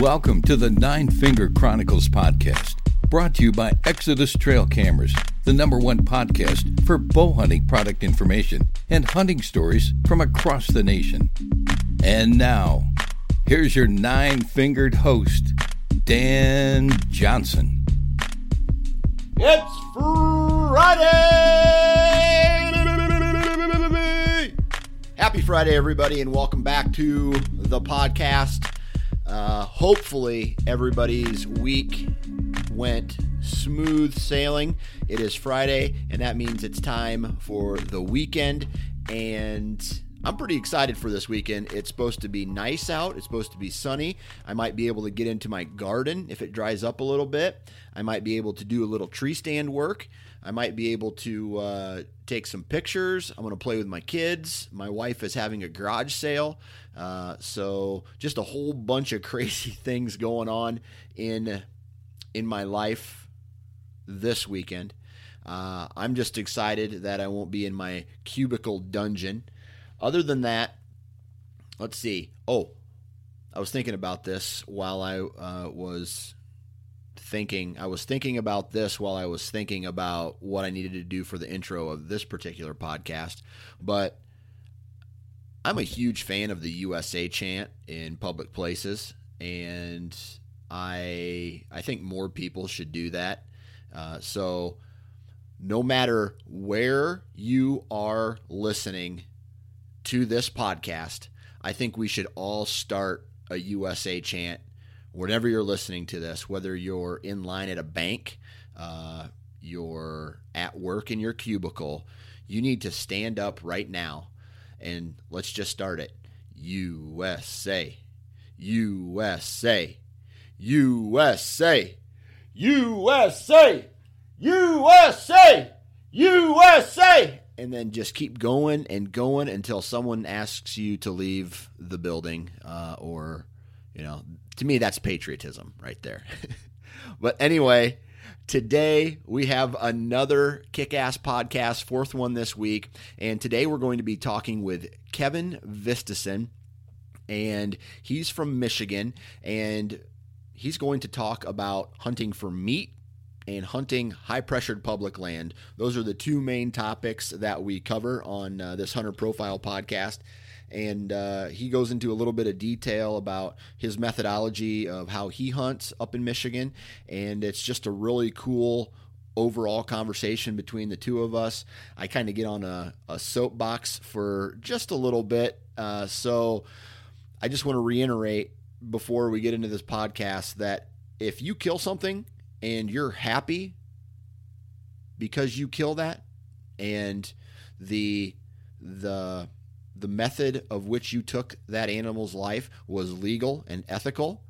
Welcome to the Nine Finger Chronicles podcast, brought to you by Exodus Trail Cameras, the number one podcast for bow hunting product information and hunting stories from across the nation. And now, here's your nine fingered host, Dan Johnson. It's Friday! Happy Friday, everybody, and welcome back to the podcast. Uh, hopefully, everybody's week went smooth sailing. It is Friday, and that means it's time for the weekend. And I'm pretty excited for this weekend. It's supposed to be nice out. It's supposed to be sunny. I might be able to get into my garden if it dries up a little bit. I might be able to do a little tree stand work. I might be able to uh, take some pictures. I'm going to play with my kids. My wife is having a garage sale. Uh, so just a whole bunch of crazy things going on in in my life this weekend. Uh, I'm just excited that I won't be in my cubicle dungeon. Other than that, let's see. Oh, I was thinking about this while I uh, was thinking. I was thinking about this while I was thinking about what I needed to do for the intro of this particular podcast. But I'm a huge fan of the USA chant in public places, and I I think more people should do that. Uh, so, no matter where you are listening to this podcast, I think we should all start a USA chant whenever you're listening to this, whether you're in line at a bank, uh, you're at work in your cubicle, you need to stand up right now and let's just start it. USA, USA, USA, USA, USA, USA. And then just keep going and going until someone asks you to leave the building uh, or, you know, to me, that's patriotism right there. but anyway, today we have another kick ass podcast, fourth one this week. And today we're going to be talking with Kevin Vistison. And he's from Michigan. And he's going to talk about hunting for meat and hunting high pressured public land. Those are the two main topics that we cover on uh, this Hunter Profile podcast and uh, he goes into a little bit of detail about his methodology of how he hunts up in Michigan, and it's just a really cool overall conversation between the two of us. I kind of get on a, a, soapbox for just a little bit, uh, so I just want to reiterate before we get into this podcast that if you kill something and you're happy because you kill that and the the the method of which you took that animal's life was legal and ethical,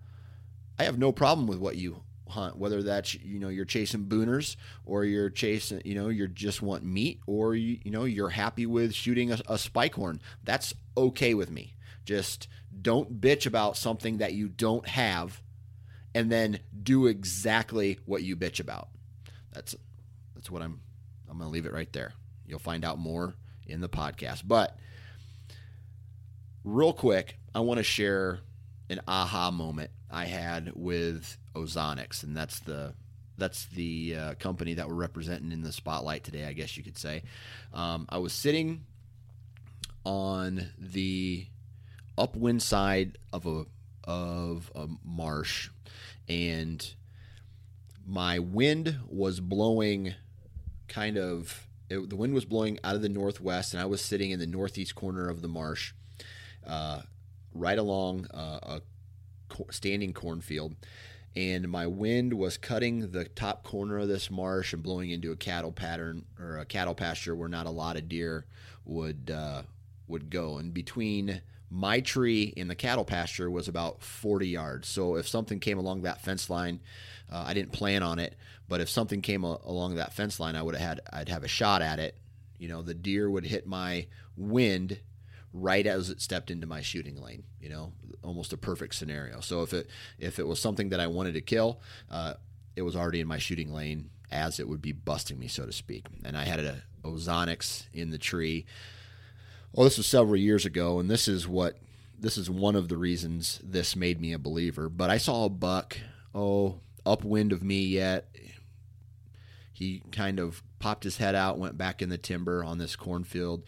I have no problem with what you hunt, whether that's you know you're chasing booners or you're chasing you know you just want meat or you, you know you're happy with shooting a, a spike horn. That's okay with me. Just don't bitch about something that you don't have, and then do exactly what you bitch about. That's that's what I'm. I'm gonna leave it right there. You'll find out more in the podcast, but real quick, I want to share an aha moment I had with Ozonics, and that's the that's the uh, company that we're representing in the spotlight today. I guess you could say. Um, I was sitting on the upwind side of a of a marsh, and my wind was blowing kind of it, the wind was blowing out of the northwest and i was sitting in the northeast corner of the marsh uh, right along uh, a standing cornfield. And my wind was cutting the top corner of this marsh and blowing into a cattle pattern or a cattle pasture where not a lot of deer would uh, would go. And between my tree and the cattle pasture was about 40 yards. So if something came along that fence line uh, I didn't plan on it, but if something came a- along that fence line, I would have had I'd have a shot at it. You know, the deer would hit my wind right as it stepped into my shooting lane. You know, almost a perfect scenario. So if it if it was something that I wanted to kill, uh, it was already in my shooting lane as it would be busting me, so to speak. And I had a ozonics in the tree. Well, this was several years ago, and this is what this is one of the reasons this made me a believer. But I saw a buck, oh, upwind of me yet. He kind of popped his head out, went back in the timber on this cornfield,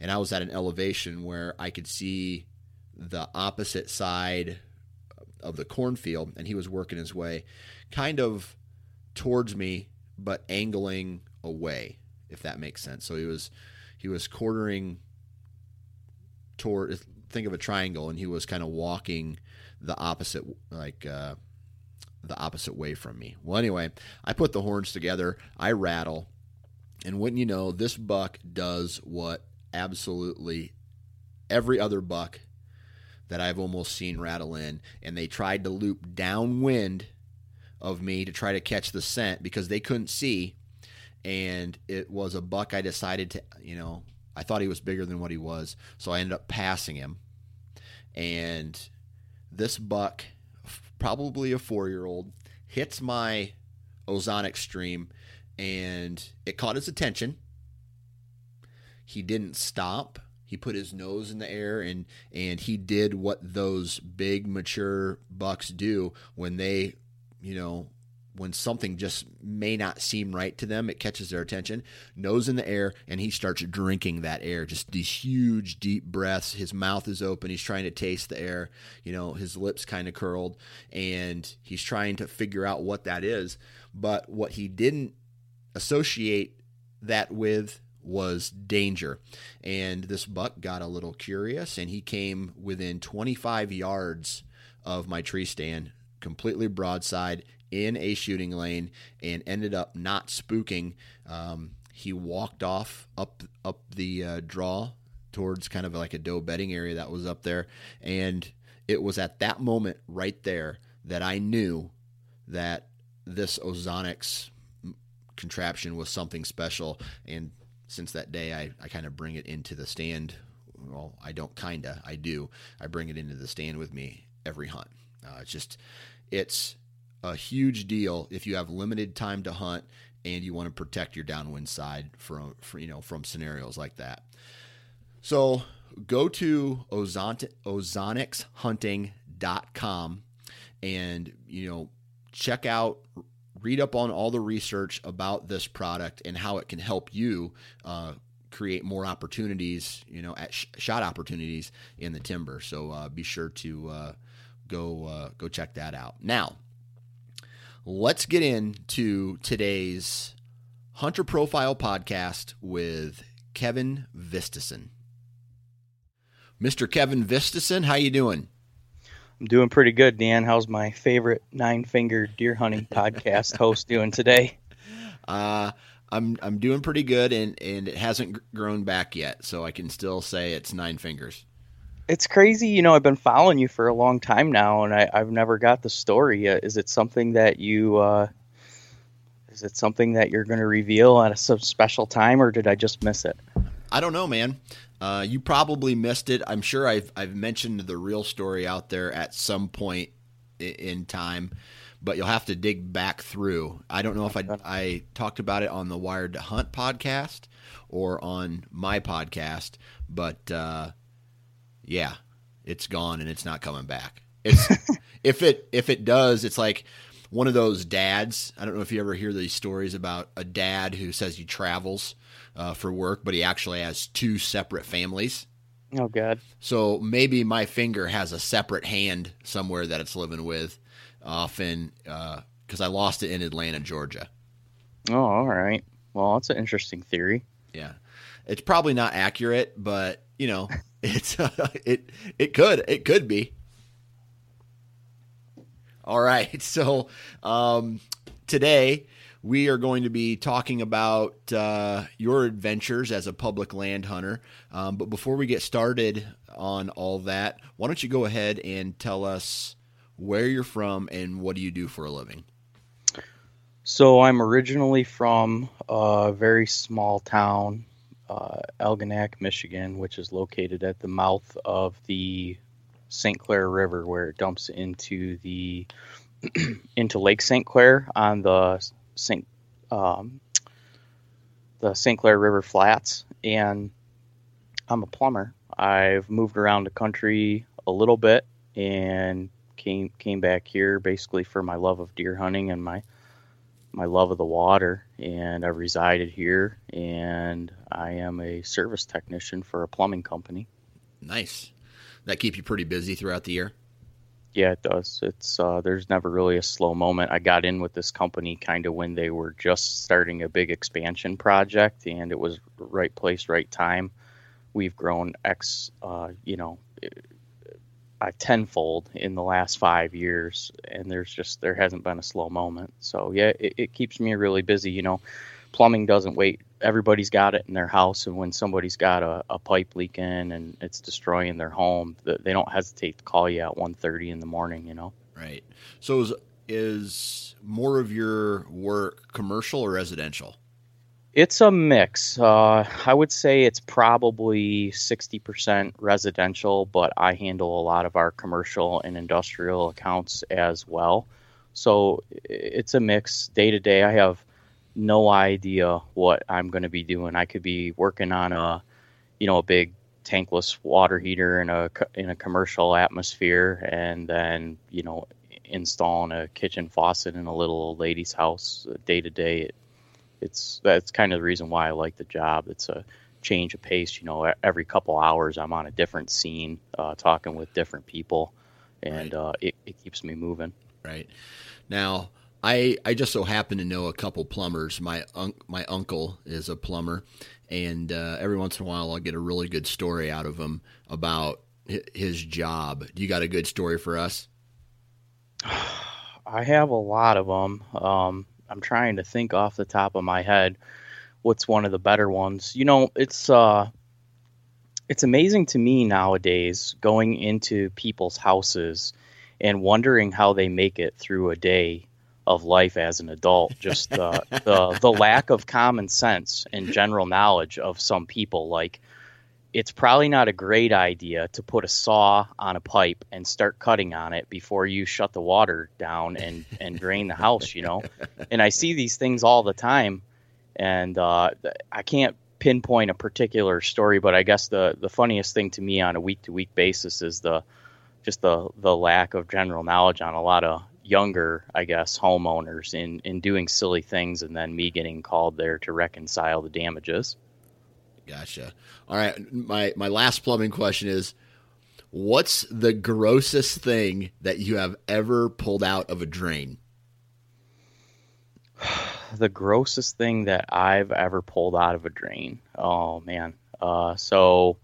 and I was at an elevation where I could see the opposite side of the cornfield, and he was working his way kind of towards me, but angling away, if that makes sense. So he was he was quartering toward think of a triangle, and he was kind of walking the opposite like uh, the opposite way from me. Well, anyway, I put the horns together, I rattle, and wouldn't you know, this buck does what absolutely every other buck that I've almost seen rattle in, and they tried to loop downwind of me to try to catch the scent because they couldn't see. And it was a buck I decided to, you know, I thought he was bigger than what he was, so I ended up passing him. And this buck probably a four year old, hits my ozonic stream and it caught his attention. He didn't stop. He put his nose in the air and and he did what those big mature bucks do when they, you know, when something just may not seem right to them, it catches their attention, nose in the air, and he starts drinking that air. Just these huge, deep breaths. His mouth is open. He's trying to taste the air. You know, his lips kind of curled, and he's trying to figure out what that is. But what he didn't associate that with was danger. And this buck got a little curious, and he came within 25 yards of my tree stand completely broadside in a shooting lane and ended up not spooking. Um, he walked off up up the uh, draw towards kind of like a doe bedding area that was up there, and it was at that moment right there that I knew that this ozonics contraption was something special. And since that day, I, I kind of bring it into the stand. Well, I don't kinda, I do. I bring it into the stand with me every hunt. Uh, it's just, it's a huge deal if you have limited time to hunt and you want to protect your downwind side from, from you know from scenarios like that. So go to ozon- ozonicshunting.com and you know check out read up on all the research about this product and how it can help you uh, create more opportunities you know at sh- shot opportunities in the timber so uh, be sure to uh, go uh, go check that out now let's get into today's Hunter Profile podcast with Kevin Vistison. Mr. Kevin Vistison, how you doing? I'm doing pretty good, Dan. How's my favorite nine-finger deer hunting podcast host doing today? Uh, I'm I'm doing pretty good, and and it hasn't grown back yet, so I can still say it's nine fingers it's crazy. You know, I've been following you for a long time now, and I, have never got the story yet. Is it something that you? Uh, is it something that you're going to reveal at a some special time, or did I just miss it? I don't know, man. Uh, you probably missed it. I'm sure I've I've mentioned the real story out there at some point in time, but you'll have to dig back through. I don't know if I I talked about it on the Wired to Hunt podcast or on my podcast, but. Uh, yeah, it's gone and it's not coming back. It's if it if it does, it's like one of those dads. I don't know if you ever hear these stories about a dad who says he travels uh, for work, but he actually has two separate families. Oh God. So maybe my finger has a separate hand somewhere that it's living with, often because I lost it in Atlanta, Georgia. Oh, all right. Well, that's an interesting theory. Yeah, it's probably not accurate, but you know, it's it it could it could be. All right, so um, today we are going to be talking about uh, your adventures as a public land hunter. Um, but before we get started on all that, why don't you go ahead and tell us where you're from and what do you do for a living? So I'm originally from a very small town, uh, Michigan, which is located at the mouth of the St. Clair River, where it dumps into the into Lake St. Clair on the St. Um, the St. Clair River Flats, and I'm a plumber. I've moved around the country a little bit and came came back here basically for my love of deer hunting and my my love of the water and I've resided here and I am a service technician for a plumbing company. Nice. That keep you pretty busy throughout the year? Yeah, it does. It's uh, there's never really a slow moment. I got in with this company kind of when they were just starting a big expansion project, and it was right place, right time. We've grown x, uh, you know, a tenfold in the last five years, and there's just there hasn't been a slow moment. So yeah, it, it keeps me really busy. You know, plumbing doesn't wait. Everybody's got it in their house, and when somebody's got a, a pipe leaking and it's destroying their home, they don't hesitate to call you at 1.30 in the morning. You know. Right. So is is more of your work commercial or residential? It's a mix. Uh, I would say it's probably 60% residential, but I handle a lot of our commercial and industrial accounts as well. So it's a mix. Day to day, I have no idea what I'm going to be doing. I could be working on a, you know, a big tankless water heater in a in a commercial atmosphere, and then you know, installing a kitchen faucet in a little lady's house. Day to day, it's that's kind of the reason why I like the job. It's a change of pace. You know, every couple hours I'm on a different scene, uh, talking with different people, and right. uh, it, it keeps me moving. Right now, I I just so happen to know a couple plumbers. My un- my uncle is a plumber, and uh, every once in a while I'll get a really good story out of him about his job. Do you got a good story for us? I have a lot of them. Um, I'm trying to think off the top of my head what's one of the better ones. You know, it's uh it's amazing to me nowadays going into people's houses and wondering how they make it through a day of life as an adult. Just uh, the the lack of common sense and general knowledge of some people. Like it's probably not a great idea to put a saw on a pipe and start cutting on it before you shut the water down and, and drain the house, you know? And I see these things all the time, and uh, I can't pinpoint a particular story, but I guess the, the funniest thing to me on a week to week basis is the just the, the lack of general knowledge on a lot of younger, I guess, homeowners in, in doing silly things and then me getting called there to reconcile the damages. Gotcha. All right. My my last plumbing question is what's the grossest thing that you have ever pulled out of a drain? the grossest thing that I've ever pulled out of a drain. Oh man. Uh, so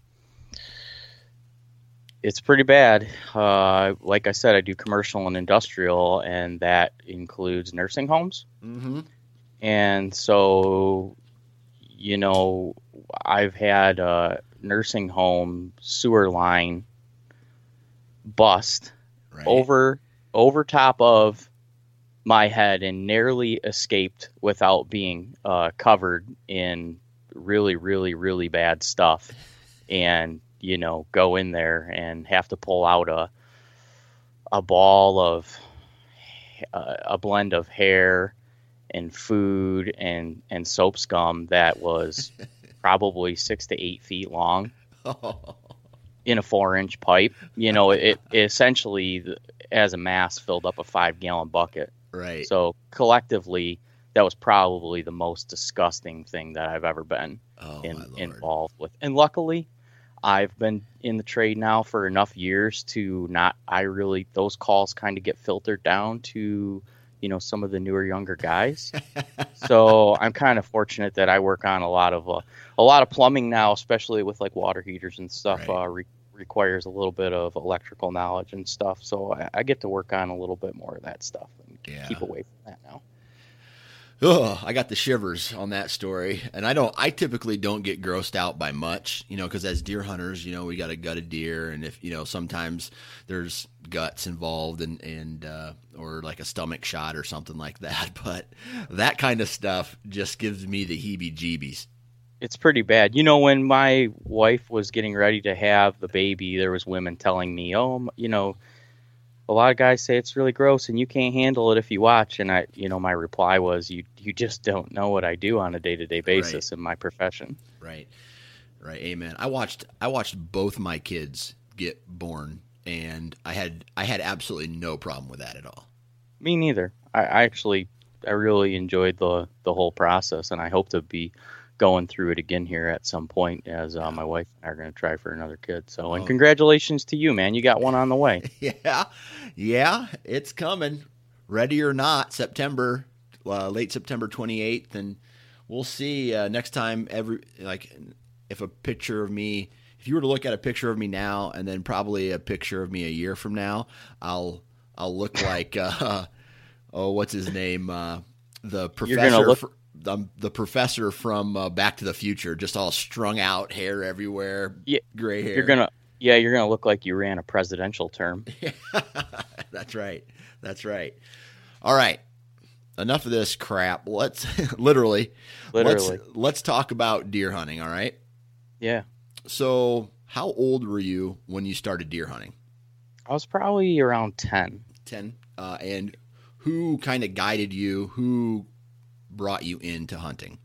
it's pretty bad. Uh, like I said, I do commercial and industrial, and that includes nursing homes. Mm-hmm. And so, you know, I've had a nursing home sewer line bust right. over over top of my head and narrowly escaped without being uh, covered in really, really, really bad stuff, and you know, go in there and have to pull out a a ball of uh, a blend of hair and food and and soap scum that was probably six to eight feet long in a four inch pipe. You know, it, it essentially, as a mass, filled up a five gallon bucket. Right. So collectively, that was probably the most disgusting thing that I've ever been oh, in, involved with. And luckily, I've been in the trade now for enough years to not. I really those calls kind of get filtered down to you know some of the newer younger guys. so I'm kind of fortunate that I work on a lot of uh, a lot of plumbing now, especially with like water heaters and stuff. Right. Uh, re- requires a little bit of electrical knowledge and stuff. So I, I, get to work on a little bit more of that stuff and yeah. keep away from that now. I got the shivers on that story, and I don't. I typically don't get grossed out by much, you know, because as deer hunters, you know, we got to gut a deer, and if you know, sometimes there's guts involved, and and uh, or like a stomach shot or something like that. But that kind of stuff just gives me the heebie-jeebies. It's pretty bad. You know, when my wife was getting ready to have the baby, there was women telling me, "Oh, you know." A lot of guys say it's really gross and you can't handle it if you watch. And i you know my reply was you you just don't know what i do on a day-to-day basis right. in my profession. Right. Right. Amen. I watched i watched both my kids get born and i had i had absolutely no problem with that at all. Me neither. I, I actually i really enjoyed the the whole process and i hope to be going through it again here at some point as uh, my wife and I are going to try for another kid. So, oh. and congratulations to you, man. You got one on the way. yeah. Yeah. It's coming. Ready or not, September, uh, late September 28th. And we'll see uh, next time, every, like, if a picture of me, if you were to look at a picture of me now and then probably a picture of me a year from now, I'll, I'll look like, uh, oh, what's his name? Uh, the professor. I'm the professor from uh, Back to the Future, just all strung out, hair everywhere, yeah, gray hair. You're gonna, yeah, you're gonna look like you ran a presidential term. That's right. That's right. All right. Enough of this crap. Let's literally, literally, let's, let's talk about deer hunting. All right. Yeah. So, how old were you when you started deer hunting? I was probably around ten. Ten. Uh, and who kind of guided you? Who brought you into hunting?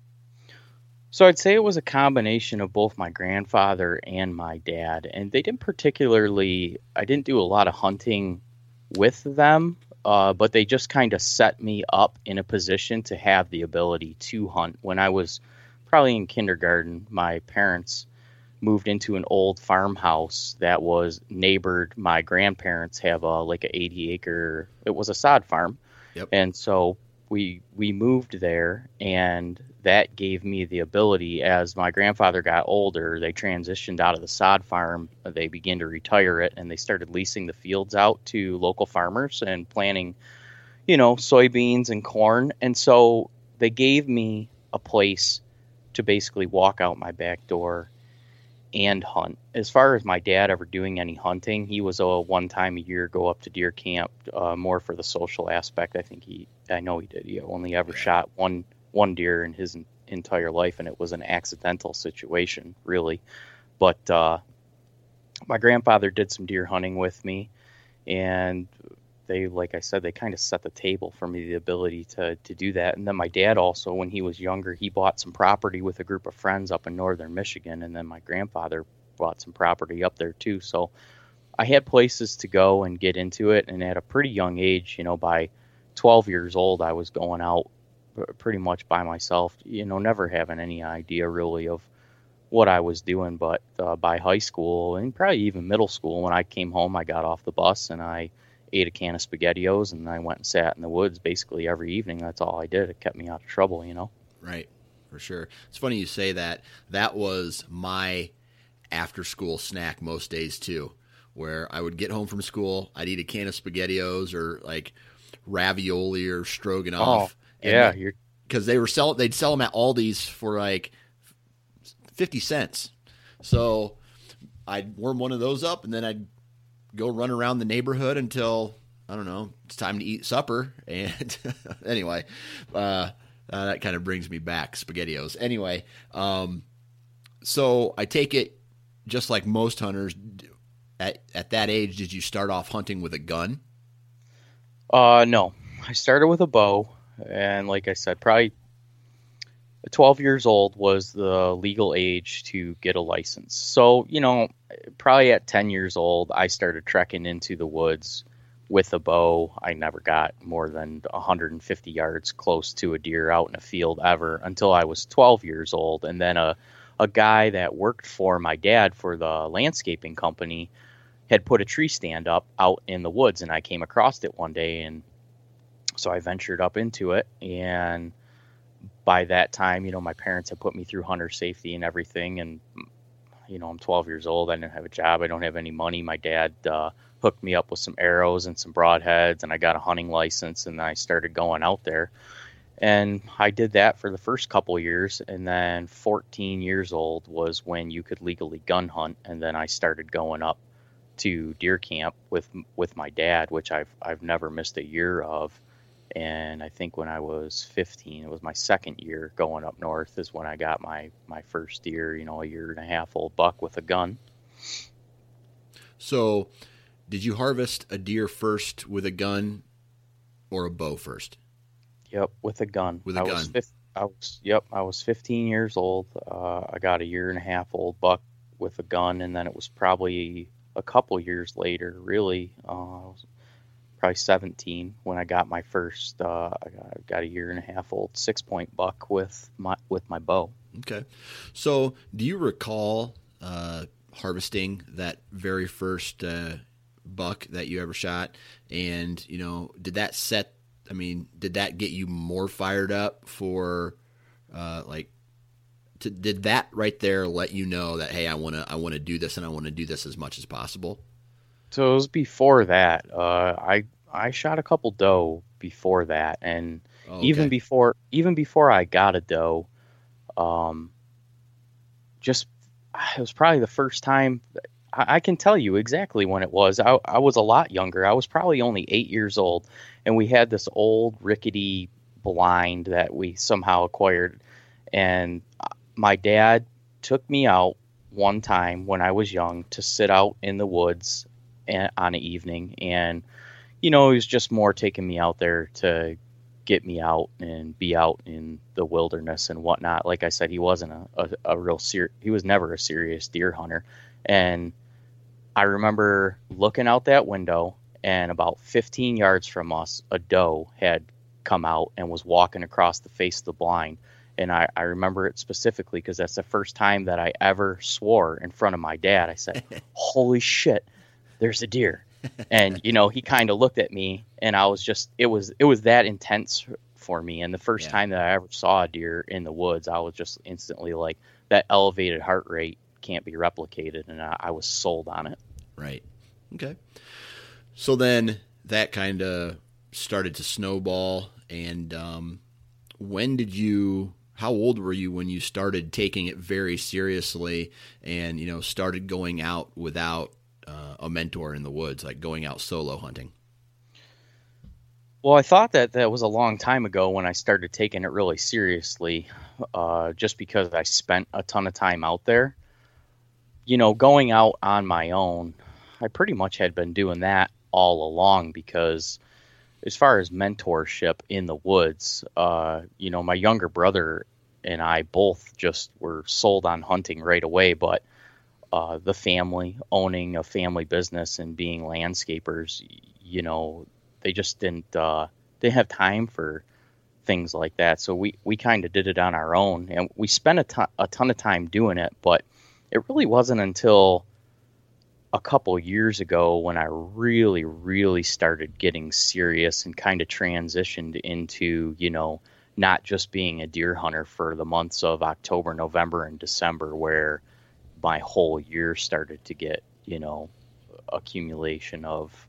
So I'd say it was a combination of both my grandfather and my dad, and they didn't particularly. I didn't do a lot of hunting with them, uh, but they just kind of set me up in a position to have the ability to hunt. When I was probably in kindergarten, my parents moved into an old farmhouse that was neighbored. My grandparents have a like an 80 acre. It was a sod farm, yep. and so we we moved there and that gave me the ability as my grandfather got older they transitioned out of the sod farm uh, they began to retire it and they started leasing the fields out to local farmers and planting you know soybeans and corn. And so they gave me a place to basically walk out my back door and hunt. As far as my dad ever doing any hunting, he was a one time a year go up to deer camp, uh, more for the social aspect. I think he, I know he did. He only ever shot one one deer in his entire life, and it was an accidental situation, really. But uh, my grandfather did some deer hunting with me, and they, like I said, they kind of set the table for me the ability to to do that. And then my dad also, when he was younger, he bought some property with a group of friends up in northern Michigan, and then my grandfather bought some property up there too. So I had places to go and get into it, and at a pretty young age, you know, by 12 years old, I was going out pretty much by myself. You know, never having any idea really of what I was doing. But uh, by high school and probably even middle school, when I came home, I got off the bus and I ate a can of spaghettios and I went and sat in the woods basically every evening. That's all I did. It kept me out of trouble, you know. Right, for sure. It's funny you say that. That was my after school snack most days too, where I would get home from school, I'd eat a can of spaghettios or like ravioli or stroganoff. Oh, yeah, you're because they were sell they'd sell them at Aldi's for like fifty cents. So I'd warm one of those up and then I'd go run around the neighborhood until I don't know it's time to eat supper. And anyway, uh, uh, that kind of brings me back spaghettios. Anyway, um, so I take it just like most hunters at at that age. Did you start off hunting with a gun? Uh, no, I started with a bow, and like I said, probably 12 years old was the legal age to get a license. So, you know, probably at 10 years old, I started trekking into the woods with a bow. I never got more than 150 yards close to a deer out in a field ever until I was 12 years old. And then a, a guy that worked for my dad for the landscaping company had put a tree stand up out in the woods, and I came across it one day, and so I ventured up into it, and by that time, you know, my parents had put me through hunter safety and everything, and you know, I'm 12 years old. I didn't have a job. I don't have any money. My dad uh, hooked me up with some arrows and some broadheads, and I got a hunting license, and I started going out there. And I did that for the first couple years, and then 14 years old was when you could legally gun hunt, and then I started going up to deer camp with with my dad, which I've I've never missed a year of. And I think when I was 15, it was my second year going up north, is when I got my my first deer. You know, a year and a half old buck with a gun. So, did you harvest a deer first with a gun, or a bow first? Yep, with a gun. With a I gun. Was fif- I was yep. I was 15 years old. Uh, I got a year and a half old buck with a gun, and then it was probably a couple years later, really, uh, probably 17 when I got my first. Uh, I got, a year and a half old six point buck with my with my bow. Okay. So, do you recall uh, harvesting that very first uh, buck that you ever shot? And, you know, did that set, I mean, did that get you more fired up for, uh, like, to, did that right there let you know that, hey, I want to, I want to do this and I want to do this as much as possible? So it was before that. Uh, I I shot a couple doe before that, and Oh, even before even before I got a doe, um, just it was probably the first time. I, I can tell you exactly when it was. I, I was a lot younger. I was probably only eight years old, and we had this old rickety blind that we somehow acquired, and my dad took me out one time when I was young to sit out in the woods on an evening, and you know, he was just more taking me out there to get me out and be out in the wilderness and whatnot. Like I said, he wasn't a, a, a real ser- he was never a serious deer hunter. And I remember looking out that window and about 15 yards from us, a doe had come out and was walking across the face of the blind. And I, I remember it specifically because that's the first time that I ever swore in front of my dad. I said, Holy shit, there's a deer and you know he kind of looked at me and i was just it was it was that intense for me and the first Yeah. time that i ever saw a deer in the woods i was just instantly like that elevated heart rate can't be replicated and i, I was sold on it Right. Okay. So then that kind of started to snowball. And um, when did you? How old were you when you started taking it very seriously and you know started going out without uh, a mentor in the woods, like going out solo hunting? well i thought that that was a long time ago when i started taking it really seriously uh, just because i spent a ton of time out there you know going out on my own i pretty much had been doing that all along because as far as mentorship in the woods, uh, you know, my younger brother and I both just were sold on hunting right away. But uh, the family owning a family business and being landscapers, you know, they just didn't uh, didn't have time for things like that. So we we kind of did it on our own, and we spent a ton a ton of time doing it. But it really wasn't until a couple years ago when I really, really started getting serious and kind of transitioned into, you know, not just being a deer hunter for the months of October, November, and December, where my whole year started to get, you know, accumulation of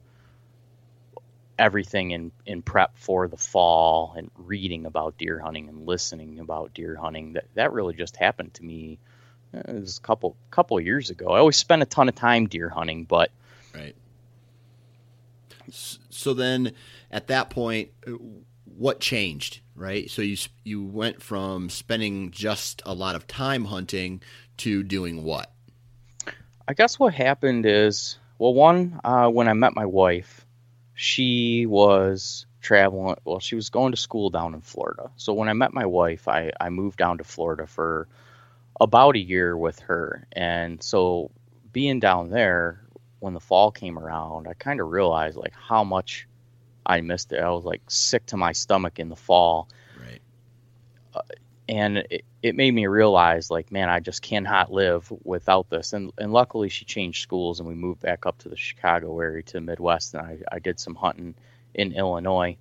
everything in, in prep for the fall and reading about deer hunting and listening about deer hunting. That that really just happened to me uh, it was a couple couple years ago. I always spent a ton of time deer hunting, but Right. So then, at that point, uh, what changed? Right. So you you went from spending just a lot of time hunting to doing what? I guess what happened is, well, one, uh, when I met my wife, she was traveling. Well, she was going to school down in Florida. So when I met my wife, I, I moved down to Florida for about a year with her. And so being down there, when the fall came around, I kind of realized like how much I missed it. I was like sick to my stomach in the fall. Right. And it, it made me realize like man i just cannot live without this. And and luckily she changed schools and we moved back up to the chicago area to the midwest and i, I did some hunting in illinois.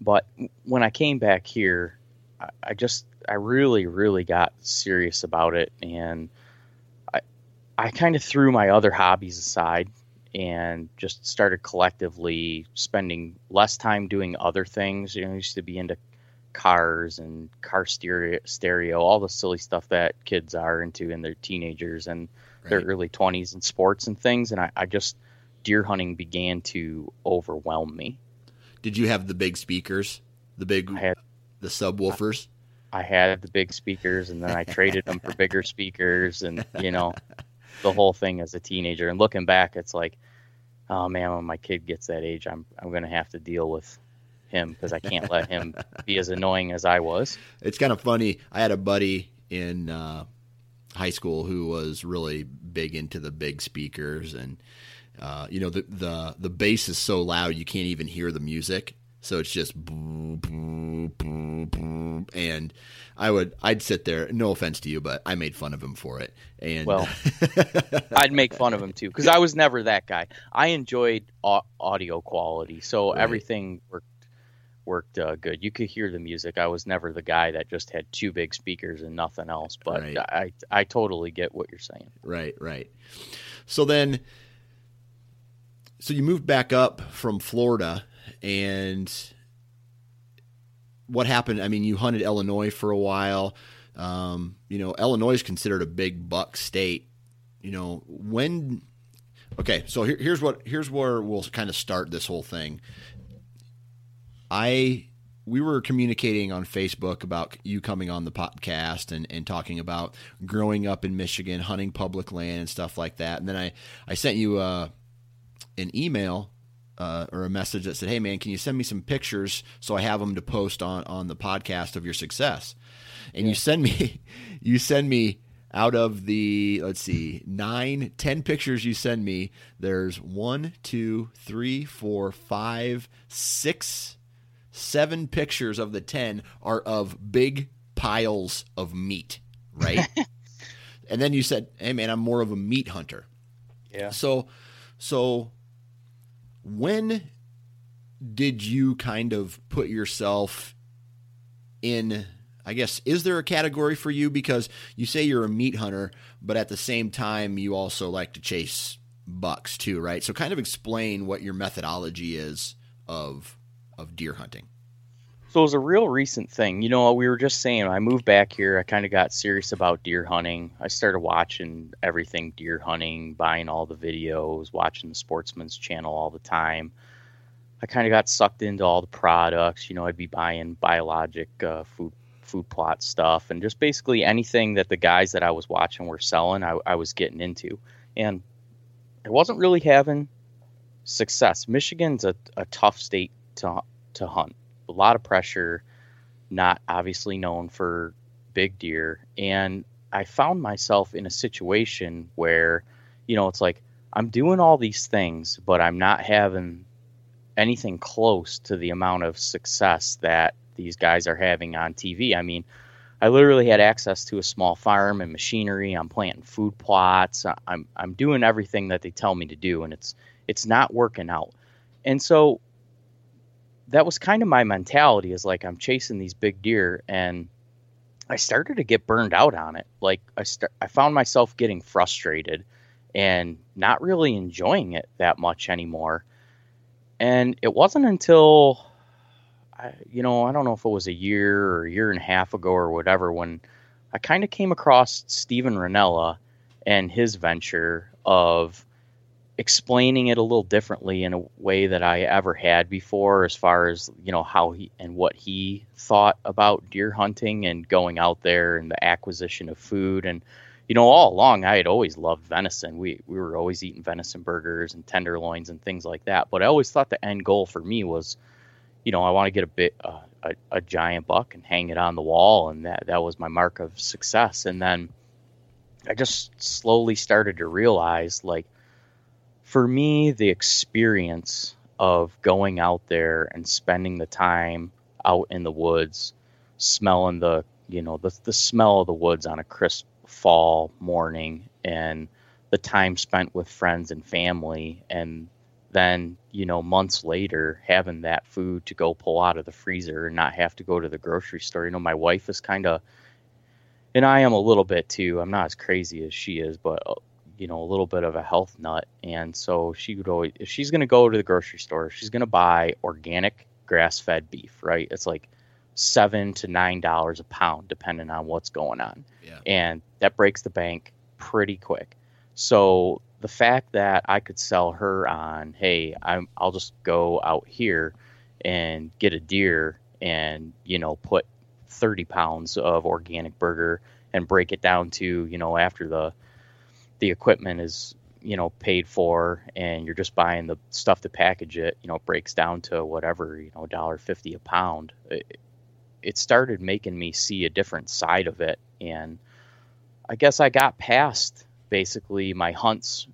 But when i came back here I, I just i really really got serious about it. And i i kind of threw my other hobbies aside and just started collectively spending less time doing other things. You know I used to be into cars and car stereo, stereo, all the silly stuff that kids are into in their teenagers and right. their early 20s and sports and things. And I, I just, deer hunting began to overwhelm me. Did you have the big speakers? The big, had, the subwoofers? I, I had the big speakers and then I traded them for bigger speakers and, you know, the whole thing as a teenager. And looking back, it's like, oh man, when my kid gets that age, I'm, I'm going to have to deal with him because I can't let him be as annoying as I was. It's kind of funny. I had a buddy in uh, high school who was really big into the big speakers, and uh, you know the the the bass is so loud you can't even hear the music. So it's just and I would I'd sit there. No offense to you, but I made fun of him for it. And well, I'd make fun of him too because I was never that guy. I enjoyed audio quality, so right. everything worked worked uh, good. You could hear the music. I was never the guy that just had two big speakers and nothing else, but right. I I totally get what you're saying. Right, right. So then so you moved back up from Florida and what happened? I mean, you hunted Illinois for a while. Um, you know, Illinois is considered a big buck state. You know, when okay, so here, here's what here's where we'll kind of start this whole thing. I we were communicating on Facebook about you coming on the podcast and, and talking about growing up in Michigan, hunting public land and stuff like that. And then I, I sent you uh, an email uh, or a message that said, Hey man, can you send me some pictures so I have them to post on, on the podcast of your success? And yeah. you send me, you send me out of the, let's see, nine, ten pictures you send me, there's one, two, three, four, five, six, seven pictures of the 10 are of big piles of meat, right? and then you said, "Hey man, I'm more of a meat hunter." Yeah. So so when did you kind of put yourself in I guess is there a category for you because you say you're a meat hunter, but at the same time you also like to chase bucks too, right? So kind of explain what your methodology is of of deer hunting? So it was a real recent thing. You know, we were just saying, I moved back here. I kind of got serious about deer hunting. I started watching everything deer hunting, buying all the videos, watching the Sportsman's Channel all the time. I kind of got sucked into all the products. You know, I'd be buying biologic uh, food food plot stuff and just basically anything that the guys that I was watching were selling, I, I was getting into. And I wasn't really having success. Michigan's a, a tough state to to hunt. A lot of pressure, not obviously known for big deer, and I found myself in a situation where, you know, it's like I'm doing all these things, but I'm not having anything close to the amount of success that these guys are having on TV. I mean, I literally had access to a small farm and machinery. I'm planting food plots. I'm I'm doing everything that they tell me to do, and it's it's not working out. And so that was kind of my mentality is like I'm chasing these big deer and I started to get burned out on it. Like I start, I found myself getting frustrated and not really enjoying it that much anymore. And it wasn't until I, you know, I don't know if it was a year or a year and a half ago or whatever when I kind of came across Steven Rinella and his venture of explaining it a little differently in a way that I ever had before, as far as you know how he and what he thought about deer hunting and going out there and the acquisition of food. And you know, all along I had always loved venison. We we were always eating venison burgers and tenderloins and things like that. But I always thought the end goal for me was, you know, I want to get a bit uh, a, a giant buck and hang it on the wall, and that that was my mark of success. And then I just slowly started to realize like for me, the experience of going out there and spending the time out in the woods, smelling the you know the the smell of the woods on a crisp fall morning and the time spent with friends and family and then you know months later having that food to go pull out of the freezer and not have to go to the grocery store. You know my wife is kind of and i am a little bit too i'm not as crazy as she is but uh, you know a little bit of a health nut. And so she would always if she's going to go to the grocery store she's going to buy organic grass fed beef right? It's like seven to nine dollars a pound depending on what's going on. Yeah. and that breaks the bank pretty quick. So the fact that i could sell her on hey I'm, i'll just go out here and get a deer and you know put 30 pounds of organic burger and break it down to you know after the the equipment is you know paid for and you're just buying the stuff to package it you know it breaks down to whatever you know dollar fifty a pound. It, it started making me see a different side of it. And i guess i got past basically my hunts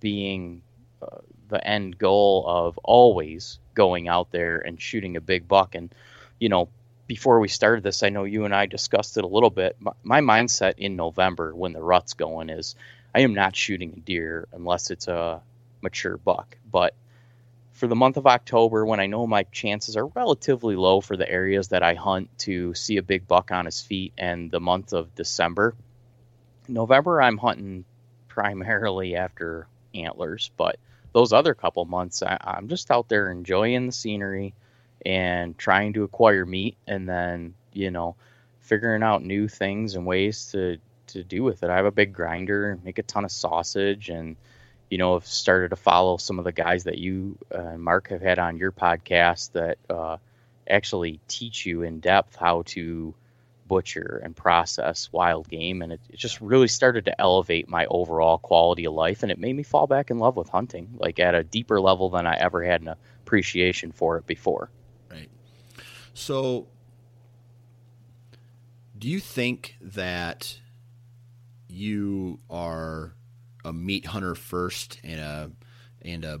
being uh, the end goal of always going out there and shooting a big buck. And you know before we started this i know you and i discussed it a little bit. My, my mindset in november when the rut's going is I am not shooting a deer unless it's a mature buck. But for the month of October, when I know my chances are relatively low for the areas that I hunt to see a big buck on his feet, and the month of December, November, I'm hunting primarily after antlers. But those other couple months, I, I'm just out there enjoying the scenery and trying to acquire meat, and then, you know, figuring out new things and ways to to do with it. I have a big grinder, make a ton of sausage, and you know, have started to follow some of the guys that you uh, Mark have had on your podcast that uh, actually teach you in depth how to butcher and process wild game, and it, it just really started to elevate my overall quality of life, and it made me fall back in love with hunting, like at a deeper level than I ever had an appreciation for it before. Right. So, do you think that you are a meat hunter first and a and a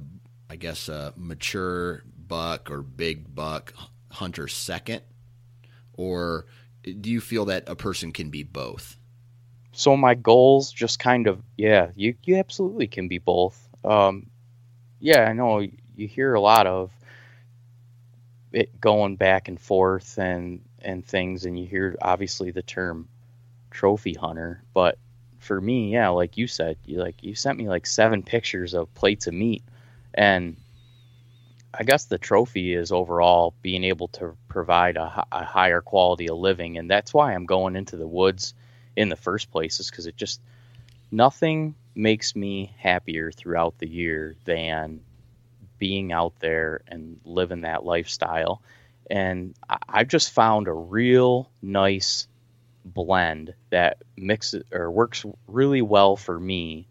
I guess a mature buck or big buck hunter second, or do you feel that a person can be both? So my goals just kind of yeah, you you absolutely can be both. Um, yeah, I know you hear a lot of it going back and forth and and things, and you hear obviously the term trophy hunter, but for me, yeah, like you said, you like you sent me like seven pictures of plates of meat, and I guess the trophy is overall being able to provide a, a higher quality of living, and that's why I'm going into the woods in the first place, is because it just nothing makes me happier throughout the year than being out there and living that lifestyle. And I've just found a real nice blend that mixes or works really well for me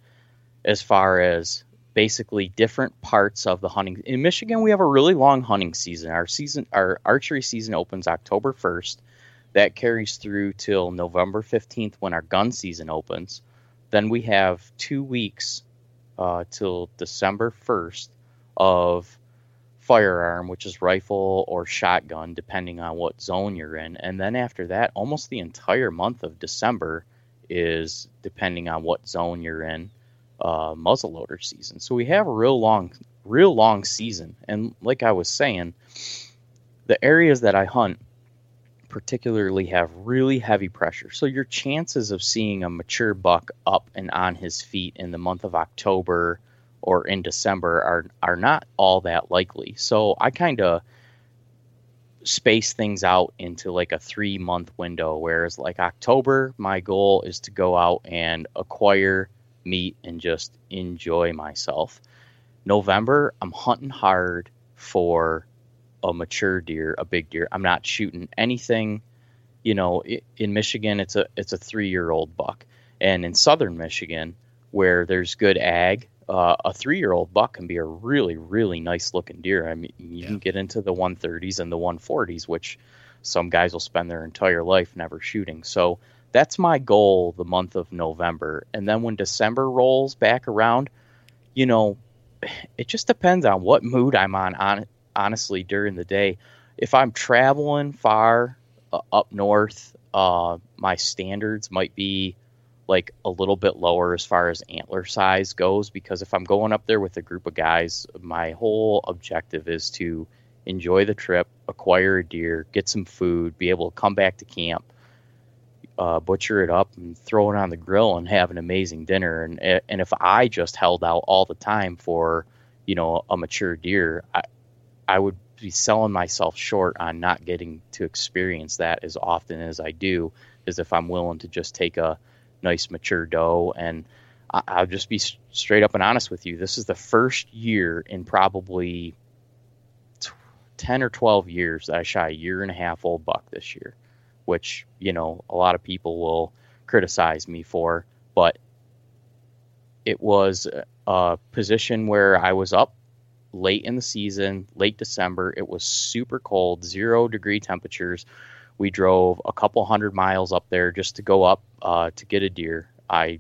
as far as basically different parts of the hunting. In Michigan we have a really long hunting season. Our season our archery season opens October 1st that carries through till November 15th when our gun season opens. Then we have 2 weeks uh, till December 1st of firearm, which is rifle or shotgun, depending on what zone you're in. And then after that, almost the entire month of December is depending on what zone you're in, uh, muzzleloader season. So we have a real long, real long season. And like I was saying, the areas that I hunt particularly have really heavy pressure. So your chances of seeing a mature buck up and on his feet in the month of October or in December are are not all that likely. So I kind of space things out into like a 3 month window whereas like October my goal is to go out and acquire meat and just enjoy myself. November I'm hunting hard for a mature deer, a big deer. I'm not shooting anything, you know, in Michigan it's a it's a 3-year-old buck. And in southern Michigan where there's good ag, uh, a three year old buck can be a really, really nice looking deer. I mean, you Yeah. can get into the 130s and the 140s, which some guys will spend their entire life never shooting. So that's my goal the month of November. And then when December rolls back around, you know, it just depends on what mood I'm on, on honestly, during the day. If I'm traveling far, uh, up north, uh, my standards might be like a little bit lower as far as antler size goes because if I'm going up there with a group of guys, my whole objective is to enjoy the trip, acquire a deer, get some food, be able to come back to camp, uh, butcher it up, and throw it on the grill and have an amazing dinner. And and if I just held out all the time for you know a mature deer, I I would be selling myself short on not getting to experience that as often as I do, as if I'm willing to just take a nice mature doe. And I, will just be straight up and honest with you. This is the first year in probably 10 or 12 years that I shot a year and a half old buck this year, which, you know, a lot of people will criticize me for, but it was a position where I was up late in the season, late December. It was super cold, zero degree temperatures. We drove a couple hundred miles up there just to go up uh, to get a deer. I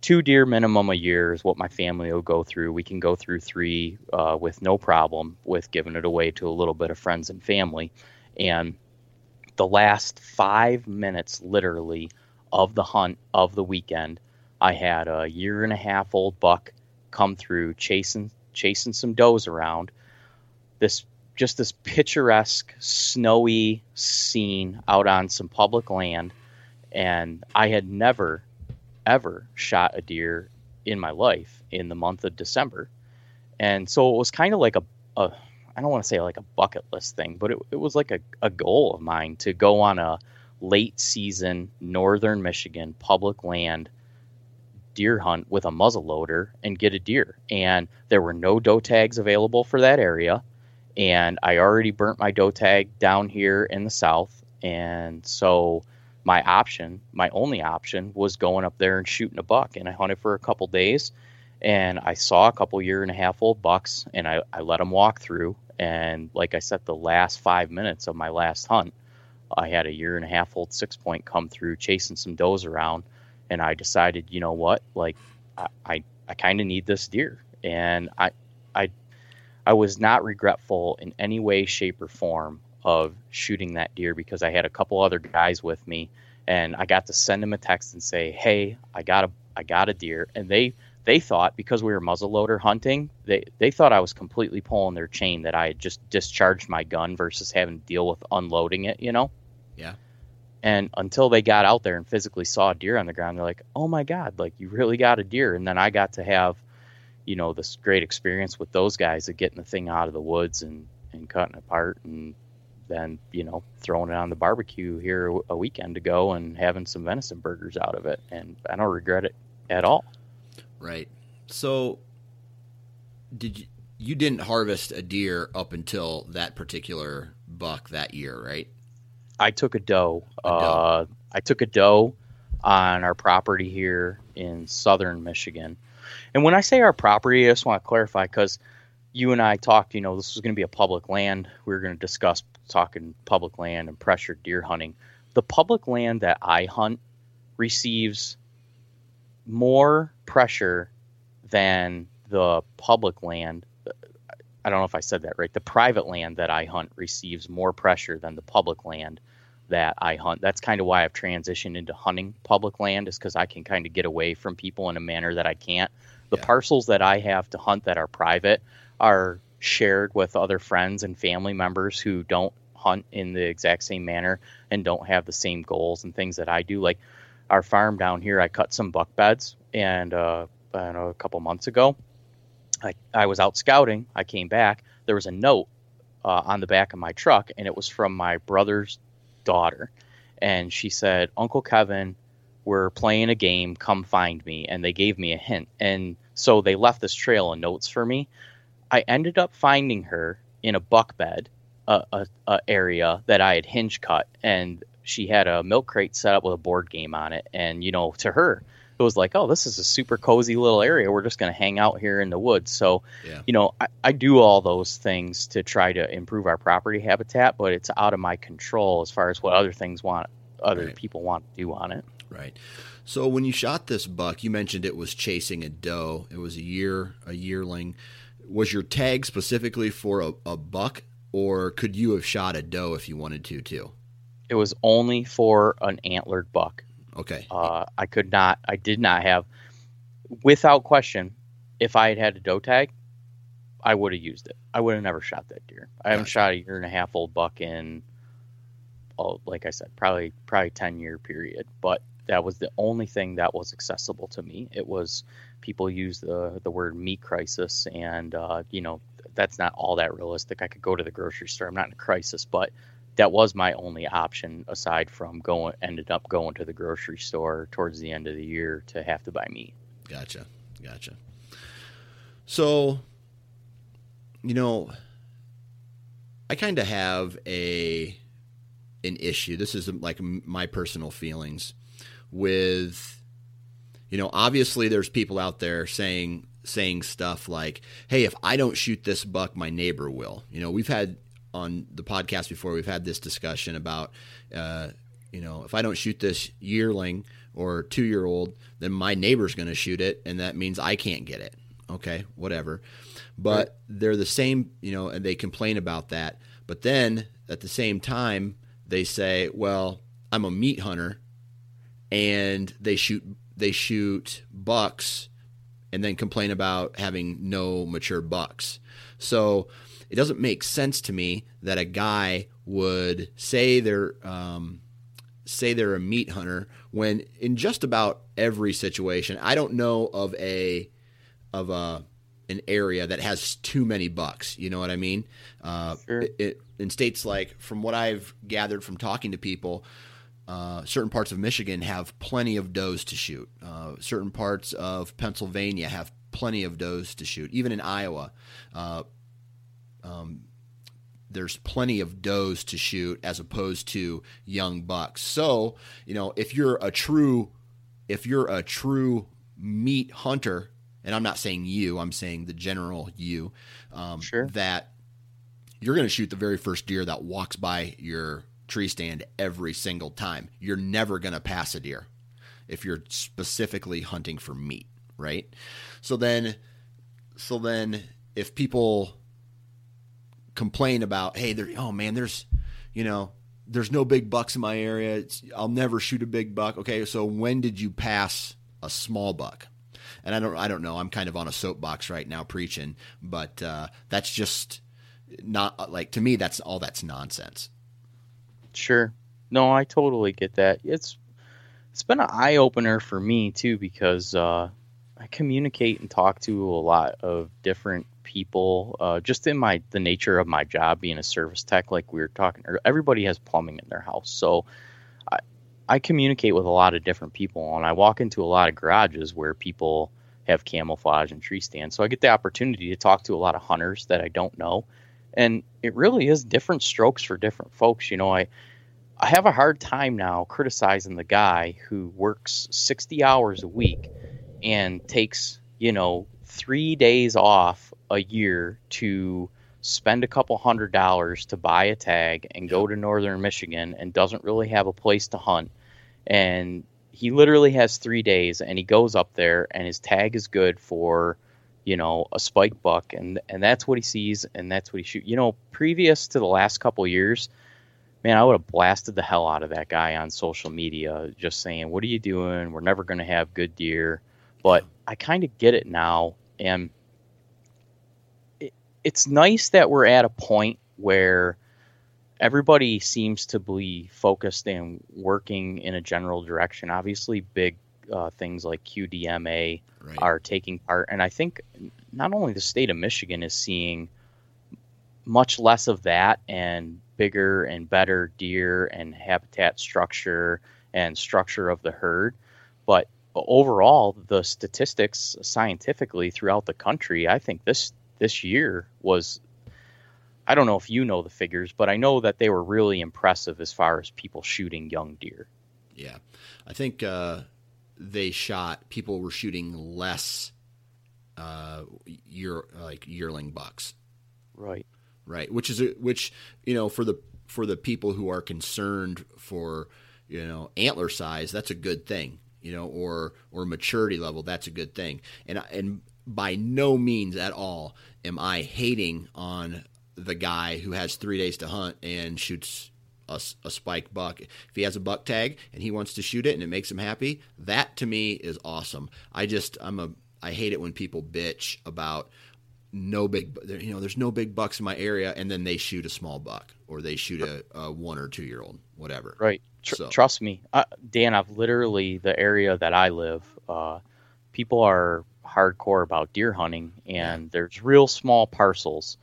two deer minimum a year is what my family will go through. We can go through three uh, with no problem with giving it away to a little bit of friends and family. And the last five minutes, literally, of the hunt of the weekend, I had a year and a half old buck come through chasing chasing some does around. This just this picturesque snowy scene out on some public land and I had never ever shot a deer in my life in the month of December. And so it was kind of like a, a I don't want to say like a bucket list thing, but it, it was like a, a goal of mine to go on a late season northern Michigan public land deer hunt with a muzzle loader and get a deer. And there were no doe tags available for that area. And I already burnt my doe tag down here in the south. And so my option, my only option, was going up there and shooting a buck. And I hunted for a couple days and I saw a couple year and a half old bucks and I, I let them walk through. And like I said, the last five minutes of my last hunt, I had a year and a half old six point come through chasing some does around and I decided, you know what, like I I, I kind of need this deer, and I I I was not regretful in any way, shape, or form of shooting that deer because I had a couple other guys with me, and I got to send them a text and say, hey, I got a I got a deer, and they they thought because we were muzzleloader hunting, they they thought I was completely pulling their chain that I had just discharged my gun versus having to deal with unloading it, you know. Yeah. And until they got out there and physically saw a deer on the ground, they're like, "Oh my god, like you really got a deer." And then I got to have, you know, this great experience with those guys of getting the thing out of the woods and and cutting it apart and then you know throwing it on the barbecue here a weekend ago and having some venison burgers out of it and i don't regret it at all right so did you you didn't harvest a deer up until that particular buck that year right I took a doe. A doe. Uh, I took a doe on our property here in southern Michigan. And when I say our property, I just want to clarify because you and I talked, you know, this was going to be a public land. We were going to discuss talking public land and pressured deer hunting. The public land that I hunt receives more pressure than the public land I don't know if I said that right. The private land that I hunt receives more pressure than the public land that I hunt. That's kind of why I've transitioned into hunting public land, is because I can kind of get away from people in a manner that I can't. The yeah. parcels that I have to hunt that are private are shared with other friends and family members who don't hunt in the exact same manner and don't have the same goals and things that I do. Like our farm down here, I cut some buck beds, and uh, I don't know, a couple months ago, I, I was out scouting. I came back. There was a note uh, on the back of my truck, and it was from my brother's daughter. And she said, Uncle Kevin, we're playing a game. Come find me. And they gave me a hint. And so they left this trail of notes for me. I ended up finding her in a buck bed, a, a, a area that I had hinge cut. And she had a milk crate set up with a board game on it. And, you know, to her, it was like, oh, this is a super cozy little area. We're just going to hang out here in the woods. So, yeah. you know, I, I, do all those things to try to improve our property habitat, but it's out of my control as far as what other things want, other right. people want to do on it. Right. So when you shot this buck, you mentioned it was chasing a doe. It was a year, a yearling. Was your tag specifically for a, a buck, or could you have shot a doe if you wanted to too? It was only for an antlered buck. Okay. Uh, I could not. I did not have, without question, if I had had a doe tag, I would have used it. I would have never shot that deer. I haven't Gotcha. shot a year and a half old buck in, oh, like I said, probably probably ten year period. But that was the only thing that was accessible to me. It was people use the the word meat crisis, and uh, you know that's not all that realistic. I could go to the grocery store. I'm not in a crisis, but that was my only option aside from going ended up going to the grocery store towards the end of the year to have to buy meat. Gotcha. Gotcha. So, you know, I kind of have a an issue. This is like my personal feelings with you know, obviously there's people out there saying saying stuff like, "Hey, if I don't shoot this buck, my neighbor will." You know, we've had on the podcast before we've had this discussion about uh, you know, if I don't shoot this yearling or 2-year-old, then my neighbor's going to shoot it and that means I can't get it. Okay, whatever. But Right. they're the same, you know, and they complain about that. But then at the same time, they say, "Well, I'm a meat hunter and they shoot they shoot bucks and then complain about having no mature bucks. So it doesn't make sense to me that a guy would say they're um, say they're a meat hunter when in just about every situation, I don't know of a of a an area that has too many bucks. You know what I mean? Uh, Sure. it, it, in states like, from what I've gathered from talking to people, uh, certain parts of Michigan have plenty of does to shoot. Uh, certain parts of Pennsylvania have plenty of does to shoot. Even in Iowa, uh, um, there's plenty of does to shoot as opposed to young bucks. So, you know, if you're a true, if you're a true meat hunter, and I'm not saying you, I'm saying the general you, um, Sure. that you're going to shoot the very first deer that walks by your tree stand every single time. You're never going to pass a deer if you're specifically hunting for meat, right? So then, so then, if people complain about, hey, there, oh man, there's, you know, there's no big bucks in my area. It's, I'll never shoot a big buck. Okay, so when did you pass a small buck? And I don't, I don't know. I'm kind of on a soapbox right now preaching, but uh, that's just not like to me. That's all. That's nonsense. Sure. No, I totally get that. It's it's been an eye opener for me too because uh, I communicate and talk to a lot of different people. Uh, just in my the nature of my job, being a service tech, like we were talking, everybody has plumbing in their house, so I I communicate with a lot of different people, and I walk into a lot of garages where people have camouflage and tree stands, so I get the opportunity to talk to a lot of hunters that I don't know, and it really is different strokes for different folks. You know, I I have a hard time now criticizing the guy who works 60 hours a week and takes, you know, three days off a year to spend a couple hundred dollars to buy a tag and go to northern Michigan and doesn't really have a place to hunt. And he literally has three days and he goes up there and his tag is good for, you know, a spike buck and and that's what he sees and that's what he shoots. You know, previous to the last couple years, man, I would have blasted the hell out of that guy on social media, just saying, "What are you doing? We're never going to have good deer." But I kind of get it now, and it, it's nice that we're at a point where everybody seems to be focused and working in a general direction. Obviously, big uh, things like QDMA Right. are taking part, and I think not only the state of Michigan is seeing much less of that and bigger and better deer and habitat structure and structure of the herd. But overall, the statistics scientifically throughout the country, I think this this year was. I don't know if you know the figures, but I know that they were really impressive as far as people shooting young deer. Yeah, I think uh, they shot. People were shooting less uh, year like yearling bucks, Right. Right? Which is a, which you know for the for the people who are concerned for you know antler size, that's a good thing. You know, or or maturity level, that's a good thing. And and by no means at all am I hating on the guy who has three days to hunt and shoots a, a spike buck. If he has a buck tag and he wants to shoot it and it makes him happy, that to me is awesome. I just I'm a I hate it when people bitch about no big you know there's no big bucks in my area and then they shoot a small buck or they shoot a, a one or two year old whatever right Tr- so. trust me uh, dan i've literally the area that i live uh, people are hardcore about deer hunting and yeah. there's real small parcels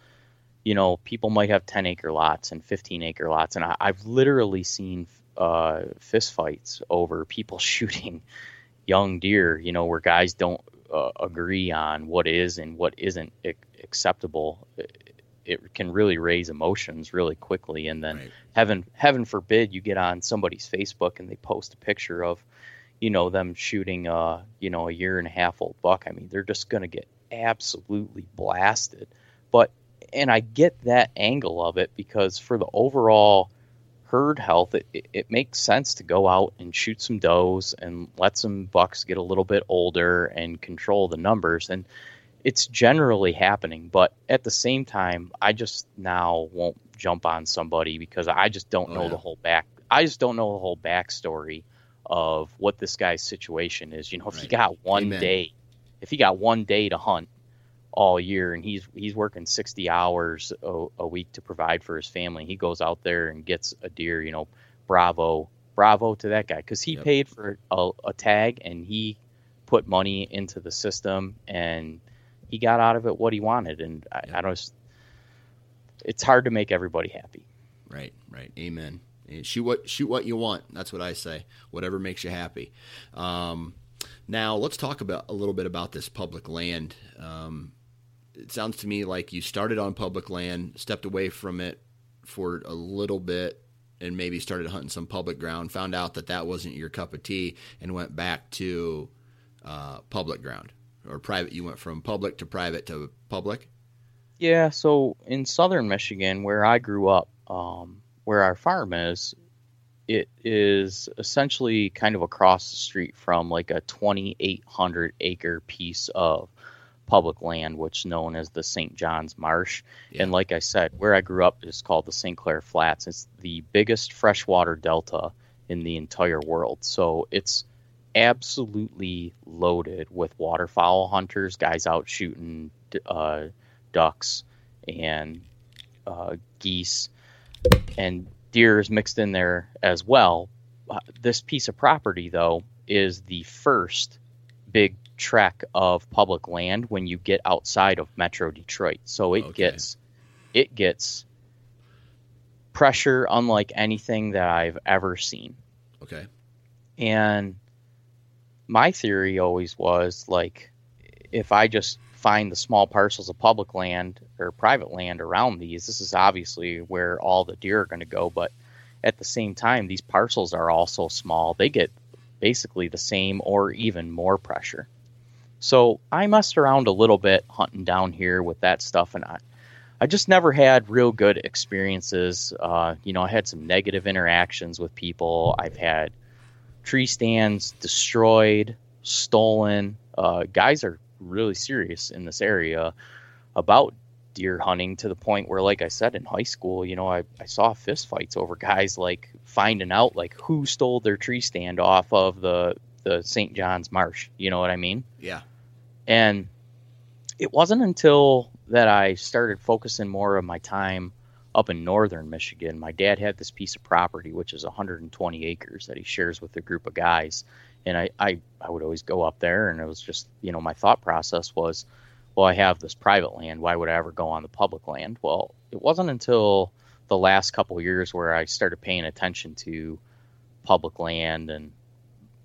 you know people might have 10 acre lots and 15 acre lots and I, have literally seen uh, fist fights over people shooting young deer you know where guys don't uh, agree on what is and what isn't acceptable, it, it, can really raise emotions really quickly. And then right. heaven heaven forbid you get on somebody's Facebook and they post a picture of, you know, them shooting a you know a year and a half old buck. I mean, they're just gonna get absolutely blasted. But and I get that angle of it because for the overall herd health, it, it, it, makes sense to go out and shoot some does and let some bucks get a little bit older and control the numbers. And it's generally happening. But at the same time, I just now won't jump on somebody because I just don't oh, know yeah. the whole back. I just don't know the whole backstory of what this guy's situation is. You know, if right. he got one Amen. day, if he got one day to hunt, all year and he's he's working 60 hours a, a, week to provide for his family. He goes out there and gets a deer you know bravo bravo to that guy because he yep. paid for a, a, tag and he put money into the system and he got out of it what he wanted and I, yep. I don't it's hard to make everybody happy. Right right. Amen. Shoot what shoot what you want that's what i say whatever makes you happy. Um, now let's talk about a little bit about this public land. Um, it sounds to me like you started on public land, stepped away from it for a little bit, and maybe started hunting some public ground. Found out that that wasn't your cup of tea, and went back to uh, public ground or private. You went from public to private to public. Yeah. So in southern Michigan, where I grew up, um, where our farm is, it is essentially kind of across the street from like a 2,800 acre piece of public land, which is known as the St. John's Marsh. Yeah. And like I said, where I grew up is called the St. Clair Flats. It's the biggest freshwater delta in the entire world. So it's absolutely loaded with waterfowl hunters, guys out shooting uh, ducks and uh, geese, and deer is mixed in there as well. Uh, this piece of property, though, is the first big trek of public land when you get outside of Metro Detroit. So it okay. gets it gets pressure unlike anything that I've ever seen. Okay. And my theory always was like if I just find the small parcels of public land or private land around these, this is obviously where all the deer are going to go, but at the same time these parcels are also small. They get basically the same or even more pressure. So I messed around a little bit hunting down here with that stuff, and I, I just never had real good experiences. Uh, you know, I had some negative interactions with people. I've had tree stands destroyed, stolen. Uh, guys are really serious in this area about deer hunting to the point where, like I said, in high school, you know, I, I saw fist fights over guys like finding out like who stole their tree stand off of the the St. John's Marsh. You know what I mean? Yeah. And it wasn't until that I started focusing more of my time up in northern Michigan. My dad had this piece of property, which is 120 acres, that he shares with a group of guys. And I, I, I would always go up there, and it was just, you know, my thought process was, well, I have this private land. Why would I ever go on the public land? Well, it wasn't until the last couple years where I started paying attention to public land and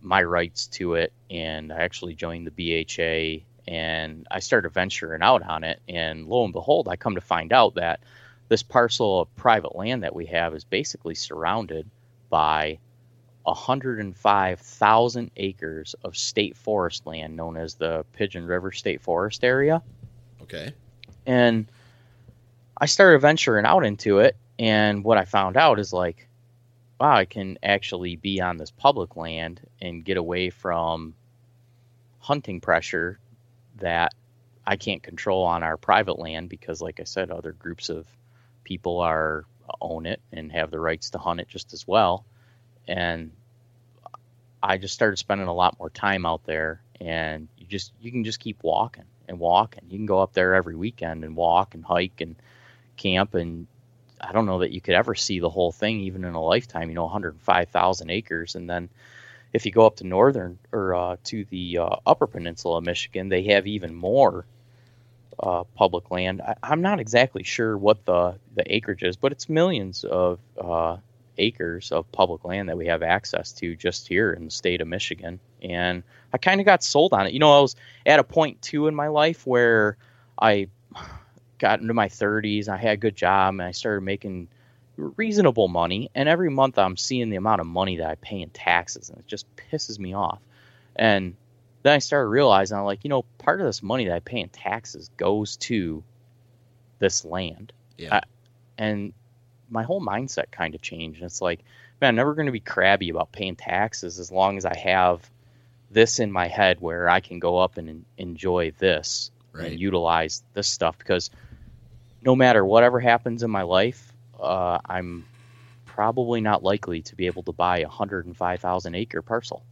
my rights to it. And I actually joined the BHA and I started venturing out on it. And lo and behold, I come to find out that this parcel of private land that we have is basically surrounded by 105,000 acres of state forest land known as the Pigeon River State Forest Area. Okay. And I started venturing out into it. And what I found out is like, wow, I can actually be on this public land and get away from hunting pressure that I can't control on our private land because, like I said, other groups of people are own it and have the rights to hunt it just as well. And I just started spending a lot more time out there, and you just you can just keep walking and walking. You can go up there every weekend and walk and hike and camp, and I don't know that you could ever see the whole thing even in a lifetime. You know, 105,000 acres, and then if you go up to northern or uh, to the uh, upper peninsula of Michigan, they have even more uh, public land. I, am not exactly sure what the the acreage is, but it's millions of uh, acres of public land that we have access to just here in the state of Michigan. And I kind of got sold on it. You know, I was at a point too in my life where I got into my 30s. I had a good job, and I started making reasonable money. And every month, I'm seeing the amount of money that I pay in taxes, and it just pisses me off. And then I started realizing, I'm like, you know, part of this money that I pay in taxes goes to this land. Yeah. I, and my whole mindset kind of changed. And it's like, man, I'm never going to be crabby about paying taxes as long as I have this in my head where I can go up and enjoy this right. and utilize this stuff because no matter whatever happens in my life, uh, I'm probably not likely to be able to buy a 105,000 acre parcel.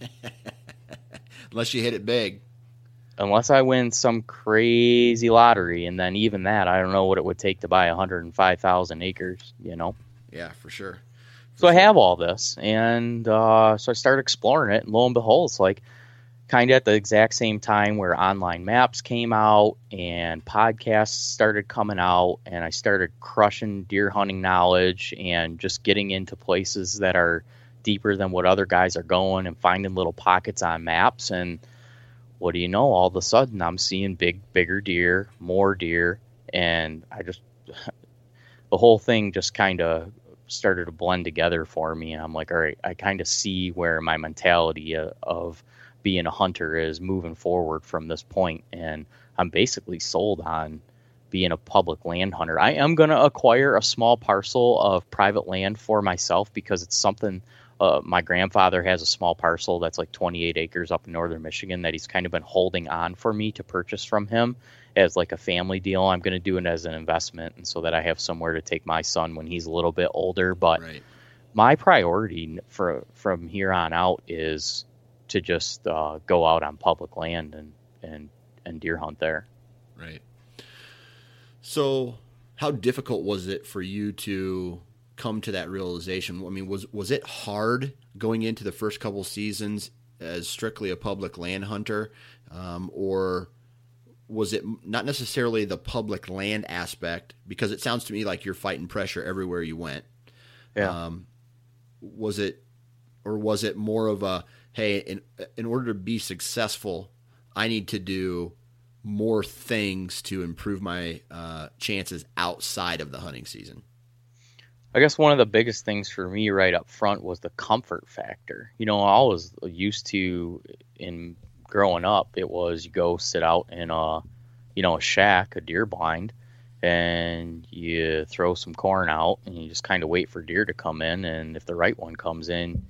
Unless you hit it big. Unless I win some crazy lottery, and then even that, I don't know what it would take to buy 105,000 acres, you know? Yeah, for sure. For so sure. I have all this, and uh, so I started exploring it, and lo and behold, it's like kind of at the exact same time where online maps came out and podcasts started coming out, and I started crushing deer hunting knowledge and just getting into places that are deeper than what other guys are going and finding little pockets on maps. And what do you know? All of a sudden, I'm seeing big, bigger deer, more deer, and I just the whole thing just kind of started to blend together for me. And I'm like, all right, I kind of see where my mentality uh, of being a hunter is moving forward from this point, and I'm basically sold on being a public land hunter. I am going to acquire a small parcel of private land for myself because it's something uh, my grandfather has a small parcel that's like 28 acres up in northern Michigan that he's kind of been holding on for me to purchase from him as like a family deal. I'm going to do it as an investment, and so that I have somewhere to take my son when he's a little bit older. But right. my priority for from here on out is to just uh, go out on public land and and and deer hunt there. Right. So, how difficult was it for you to come to that realization? I mean, was was it hard going into the first couple seasons as strictly a public land hunter, um, or was it not necessarily the public land aspect? Because it sounds to me like you're fighting pressure everywhere you went. Yeah. Um, was it, or was it more of a hey, in in order to be successful, I need to do more things to improve my uh, chances outside of the hunting season? I guess one of the biggest things for me right up front was the comfort factor. You know, I was used to in growing up, it was you go sit out in a, you know, a shack, a deer blind, and you throw some corn out and you just kind of wait for deer to come in. And if the right one comes in,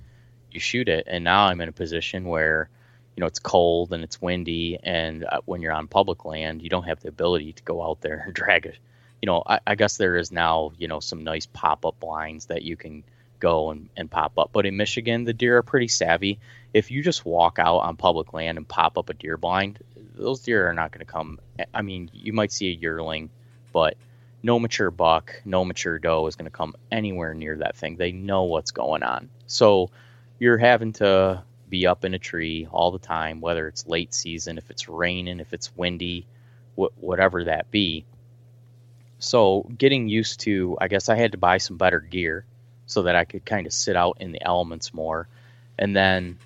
you shoot it. And now I'm in a position where, you know, it's cold and it's windy. And uh, when you're on public land, you don't have the ability to go out there and drag it. you know, I, I guess there is now, you know, some nice pop up blinds that you can go and, and pop up. But in Michigan, the deer are pretty savvy. If you just walk out on public land and pop up a deer blind, those deer are not going to come. I mean, you might see a yearling, but no mature buck, no mature doe is going to come anywhere near that thing. They know what's going on. So you're having to be up in a tree all the time, whether it's late season, if it's raining, if it's windy, wh- whatever that be. So getting used to, I guess I had to buy some better gear so that I could kind of sit out in the elements more. And then,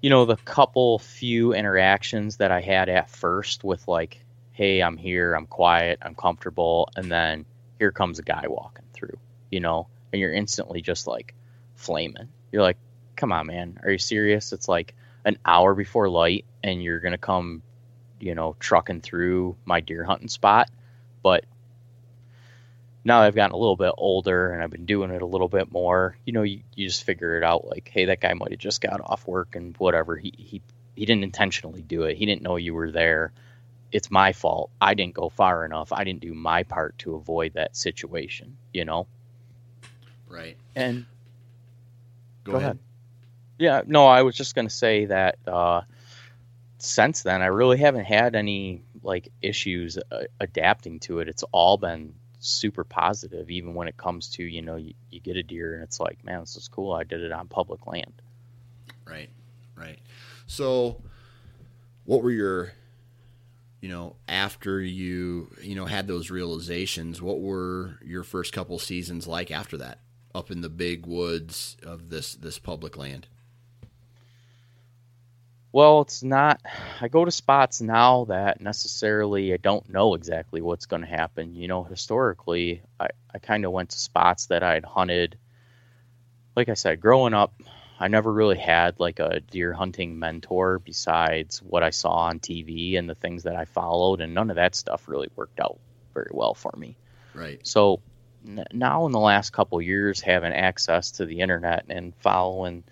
you know, the couple few interactions that I had at first with like, hey, I'm here, I'm quiet, I'm comfortable, and then here comes a guy walking through, you know, and you're instantly just like flaming. You're like, come on, man, are you serious? It's like an hour before light, and you're gonna come, you know, trucking through my deer hunting spot, but now I've gotten a little bit older and I've been doing it a little bit more, you know, you, you just figure it out like, hey, that guy might have just got off work and whatever. He, he he didn't intentionally do it. He didn't know you were there. it's my fault. I didn't go far enough. I didn't do my part to avoid that situation, you know? Right. And Go, Go ahead. ahead. Yeah, no, I was just going to say that uh, since then, I really haven't had any like issues uh, adapting to it. It's all been super positive, even when it comes to, you know, you, you get a deer and it's like, man, this is cool. I did it on public land. Right. Right. So, what were your, you know, after you, you know, had those realizations, what were your first couple seasons like after that, up in the big woods of this this public land? Well, it's not. I go to spots now that necessarily I don't know exactly what's going to happen. You know, historically, I, I kind of went to spots that I had hunted. Like I said, growing up, I never really had like a deer hunting mentor besides what I saw on TV and the things that I followed, and none of that stuff really worked out very well for me. Right. So n- now in the last couple years, having access to the internet and following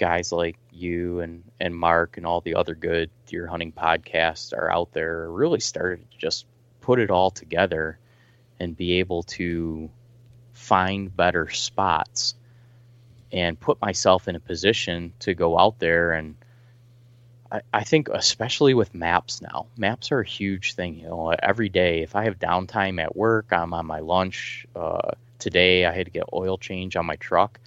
guys like you and, and Mark and all the other good deer hunting podcasts are out there really started to just put it all together and be able to find better spots and put myself in a position to go out there. And I, I think especially with maps now maps are a huge thing you know every day. If i have downtime at work i'm on my lunch uh, today i had to get oil change on my truck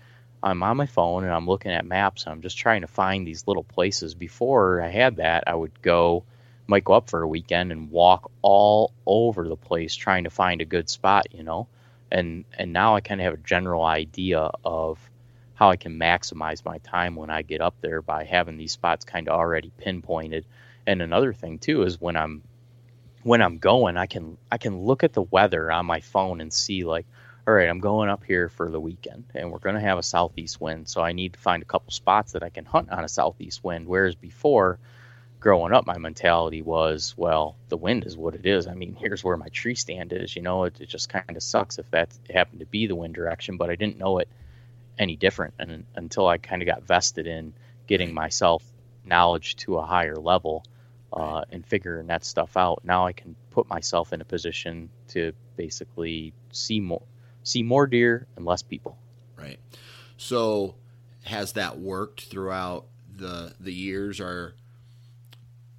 i'm on my phone and i'm looking at maps and i'm just trying to find these little places before i had that i would go might go up for a weekend and walk all over the place trying to find a good spot you know and and now i kind of have a general idea of how I can maximize my time when I get up there by having these spots kind of already pinpointed. And another thing too is when I'm when I'm going, I can I can look at the weather on my phone and see like, all right, I'm going up here for the weekend, and we're going to have a southeast wind, so I need to find a couple spots that I can hunt on a southeast wind. Whereas before, growing up, my mentality was, well, the wind is what it is. I mean, here's where my tree stand is. You know, it, it just kind of sucks if that happened to be the wind direction, but I didn't know it any different and until I kind of got vested in getting myself knowledge to a higher level uh, and figuring that stuff out. Now I can put myself in a position to basically see more see more deer and less people. Right. So, has that worked throughout the the years? Are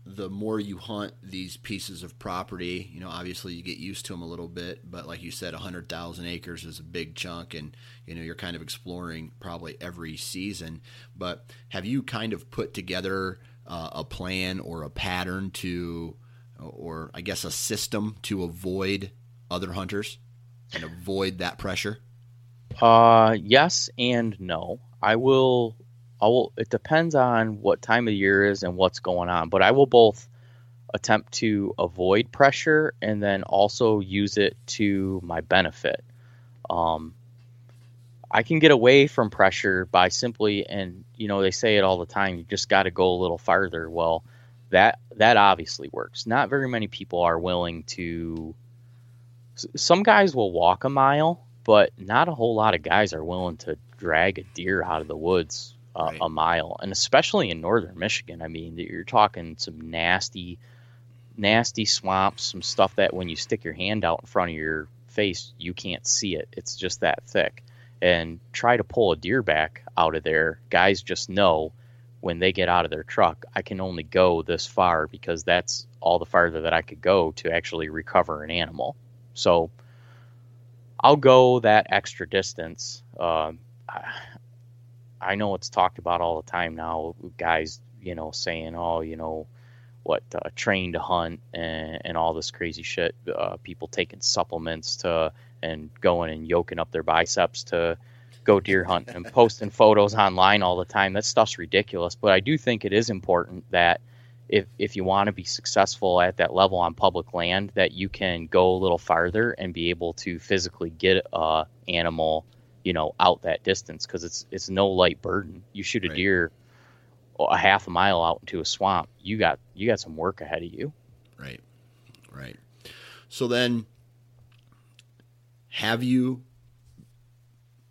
the more you hunt these pieces of property, you know, obviously you get used to them a little bit, but like you said, 100,000 acres is a big chunk and, you know, you're kind of exploring probably every season. But have you kind of put together uh, a plan or a pattern to, or I guess a system to avoid other hunters and avoid that pressure? Uh, yes and no. I will I will. It depends on what time of year is and what's going on, but I will both attempt to avoid pressure and then also use it to my benefit. Um, I can get away from pressure by simply, and you know they say it all the time. You just got to go a little farther. Well, that that obviously works. Not very many people are willing to. Some guys will walk a mile, but not a whole lot of guys are willing to drag a deer out of the woods uh, Right. a mile, and especially in northern Michigan. I mean, you're talking some nasty, nasty swamps, some stuff that when you stick your hand out in front of your face, you can't see it. It's just that thick. And try to pull a deer back out of there. Guys just know when they get out of their truck, I can only go this far because that's all the farther that I could go to actually recover an animal. So I'll go that extra distance. Um, I, know it's talked about all the time now. Guys, you know, saying, "Oh, you know, what uh, train to hunt and, and all this crazy shit." Uh, people taking supplements to and going and yoking up their biceps to go deer hunt and posting photos online all the time. That stuff's ridiculous. But I do think it is important that if if you want to be successful at that level on public land, that you can go a little farther and be able to physically get a animal, you know, out that distance because it's it's no light burden. You shoot a Right. deer a half a mile out into a swamp, you got you got some work ahead of you. Right. Right. So then have you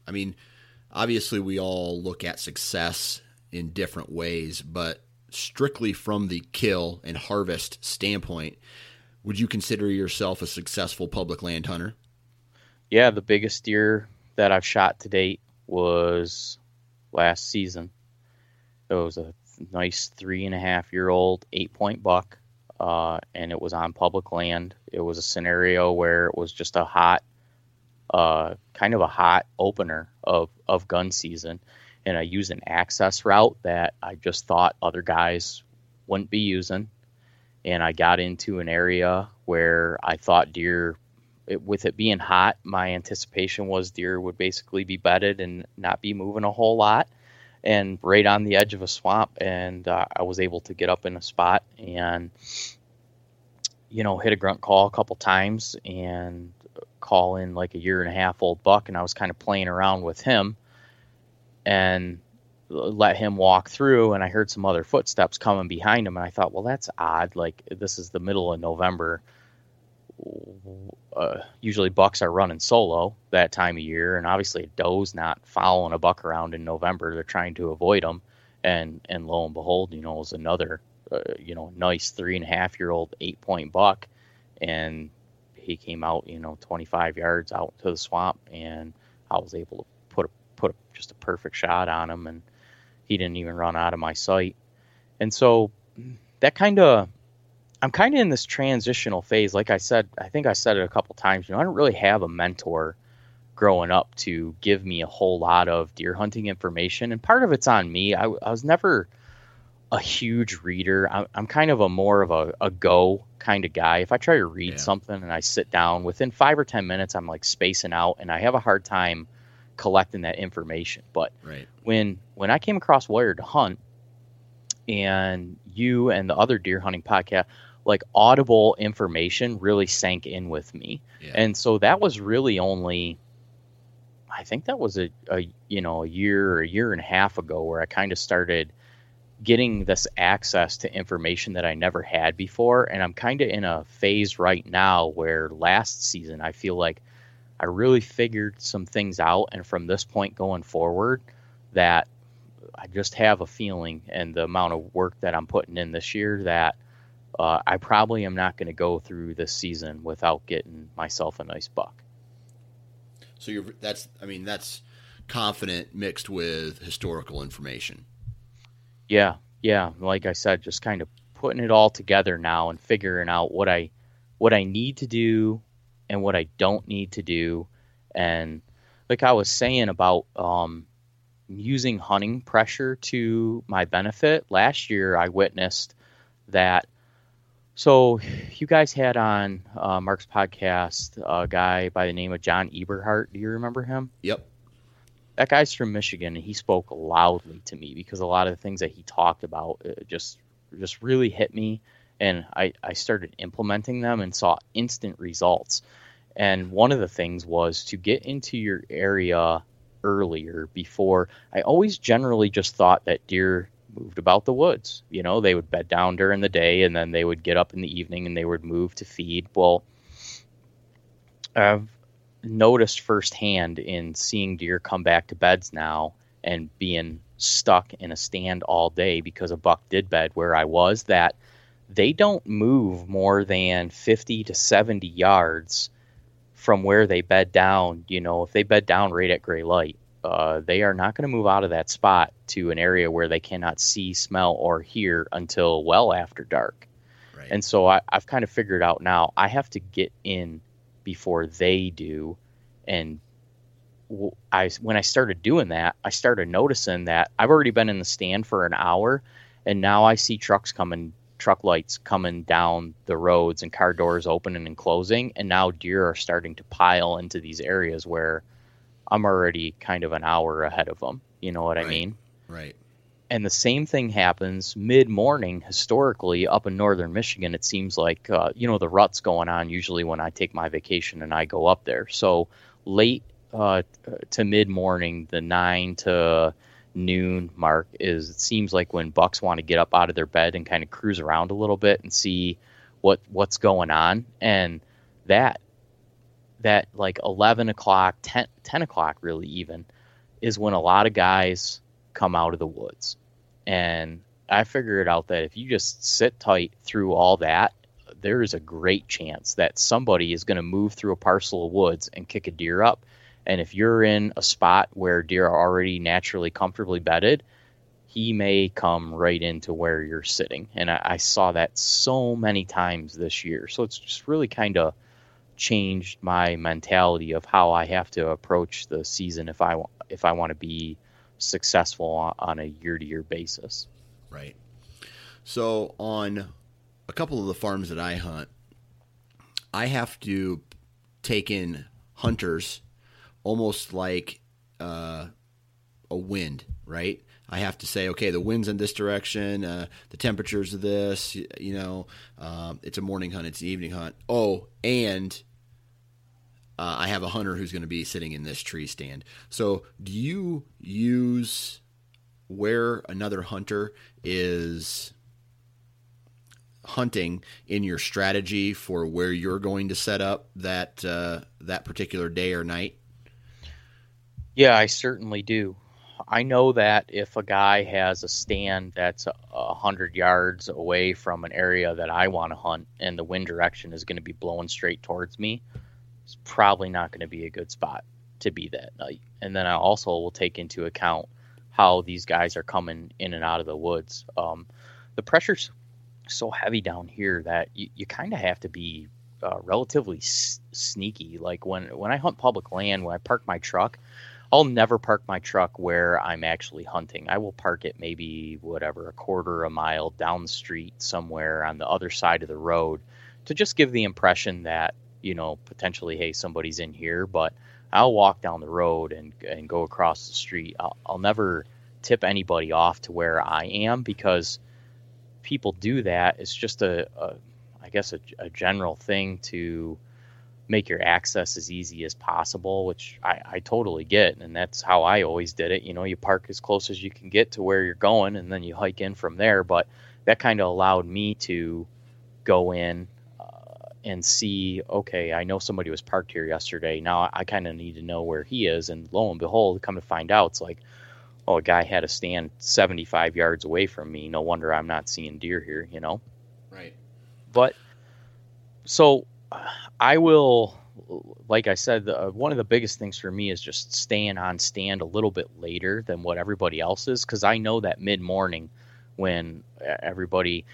I mean, obviously we all look at success in different ways, but strictly from the kill and harvest standpoint, would you consider yourself a successful public land hunter? Yeah, the biggest deer that I've shot to date was last season. It was a nice three and a half year old eight point buck, uh, and it was on public land. It was a scenario where it was just a hot, uh, kind of a hot opener of, of gun season. And I used an access route that I just thought other guys wouldn't be using. And I got into an area where I thought deer it, with it being hot, my anticipation was deer would basically be bedded and not be moving a whole lot, and right on the edge of a swamp. And uh, I was able to get up in a spot and, you know, hit a grunt call a couple times and call in like a year and a half old buck. And I was kind of playing around with him and let him walk through. And I heard some other footsteps coming behind him. And I thought, well, that's odd. Like, this is the middle of November uh, usually bucks are running solo that time of year, and obviously a doe's not following a buck around in November. They're trying to avoid them, and and lo and behold, you know, is another uh, you know nice three and a half year old eight point buck, and he came out you know 25 yards out to the swamp, and I was able to just a perfect shot on him, and he didn't even run out of my sight, and so that kind of I'm kind of in this transitional phase. Like I said, I think I said it a couple times. You know, I don't really have a mentor growing up to give me a whole lot of deer hunting information, and part of it's on me. I, I was never a huge reader. I'm, I'm kind of a more of a, a go kind of guy. If I try to read yeah. something and I sit down within five or ten minutes, I'm like spacing out, and I have a hard time collecting that information. But right. when when I came across Wired to Hunt, and you and the other deer hunting podcast like audible information really sank in with me. Yeah. And so that was really only I think that was a, a you know a year or a year and a half ago where I kind of started getting this access to information that I never had before and I'm kind of in a phase right now where last season I feel like I really figured some things out and from this point going forward that I just have a feeling and the amount of work that I'm putting in this year that uh, I probably am not going to go through this season without getting myself a nice buck. So you're that's I mean that's confident mixed with historical information. Yeah, yeah. Like I said, just kind of putting it all together now and figuring out what I what I need to do and what I don't need to do. And like I was saying about um, using hunting pressure to my benefit, last year I witnessed that so, you guys had on uh, Mark's podcast a guy by the name of John Eberhart. Do you remember him? Yep. That guy's from Michigan, and he spoke loudly to me because a lot of the things that he talked about uh, just just really hit me, and I, I started implementing them and saw instant results. And one of the things was to get into your area earlier before. I always generally just thought that deer moved about the woods. You know, they would bed down during the day and then they would get up in the evening and they would move to feed. Well, I've noticed firsthand in seeing deer come back to beds now and being stuck in a stand all day because a buck did bed where I was that they don't move more than 50 to 70 yards from where they bed down. You know, if they bed down right at gray light, uh, they are not going to move out of that spot to an area where they cannot see, smell, or hear until well after dark. Right. And so I, I've kind of figured out now I have to get in before they do. And I, when I started doing that, I started noticing that I've already been in the stand for an hour, and now I see trucks coming, truck lights coming down the roads, and car doors opening and closing, and now deer are starting to pile into these areas where I'm already kind of an hour ahead of them. You know what right. I mean? Right. And the same thing happens mid morning historically up in northern Michigan. It seems like, uh, you know, the rut's going on usually when I take my vacation and I go up there. So late uh, to mid morning, the nine to noon mark is, it seems like when bucks want to get up out of their bed and kind of cruise around a little bit and see what what's going on. And that that like 11 o'clock 10, 10 o'clock really even is when a lot of guys come out of the woods and I figured out that if you just sit tight through all that, there is a great chance that somebody is going to move through a parcel of woods and kick a deer up. And if you're in a spot where deer are already naturally comfortably bedded, he may come right into where you're sitting. And I, I saw that so many times this year. So it's just really kind of changed my mentality of how I have to approach the season if I if I want to be successful on a year to year basis. Right. So on a couple of the farms that I hunt, I have to take in hunters almost like uh, a wind, right? I have to say, okay, the wind's in this direction, uh, the temperatures of this, you know, uh, it's a morning hunt, it's an evening hunt. Oh, and uh, I have a hunter who's going to be sitting in this tree stand. So, do you use where another hunter is hunting in your strategy for where you're going to set up that uh, that particular day or night? Yeah, I certainly do. I know that if a guy has a stand that's a hundred yards away from an area that I want to hunt, and the wind direction is going to be blowing straight towards me, it's probably not going to be a good spot to be that night. And then I also will take into account how these guys are coming in and out of the woods. Um, the pressure's so heavy down here that you, you kind of have to be uh, relatively s- sneaky. Like when when I hunt public land, when I park my truck, I'll never park my truck where I'm actually hunting. I will park it maybe whatever a quarter a mile down the street somewhere on the other side of the road to just give the impression that you know potentially hey somebody's in here, but I'll walk down the road and and go across the street. I'll, I'll never tip anybody off to where I am because people do that, it's just a, a I guess a, a, general thing to make your access as easy as possible, which I, I totally get, and that's how I always did it. You know, you park as close as you can get to where you're going, and then you hike in from there. But that kind of allowed me to go in uh, and see, okay, I know somebody was parked here yesterday. Now I kind of need to know where he is, and lo and behold, come to find out, it's like, oh, a guy had a stand 75 yards away from me. No wonder I'm not seeing deer here, you know? Right. But so I will, like I said, the, uh, one of the biggest things for me is just staying on stand a little bit later than what everybody else is because I know that mid morning when everybody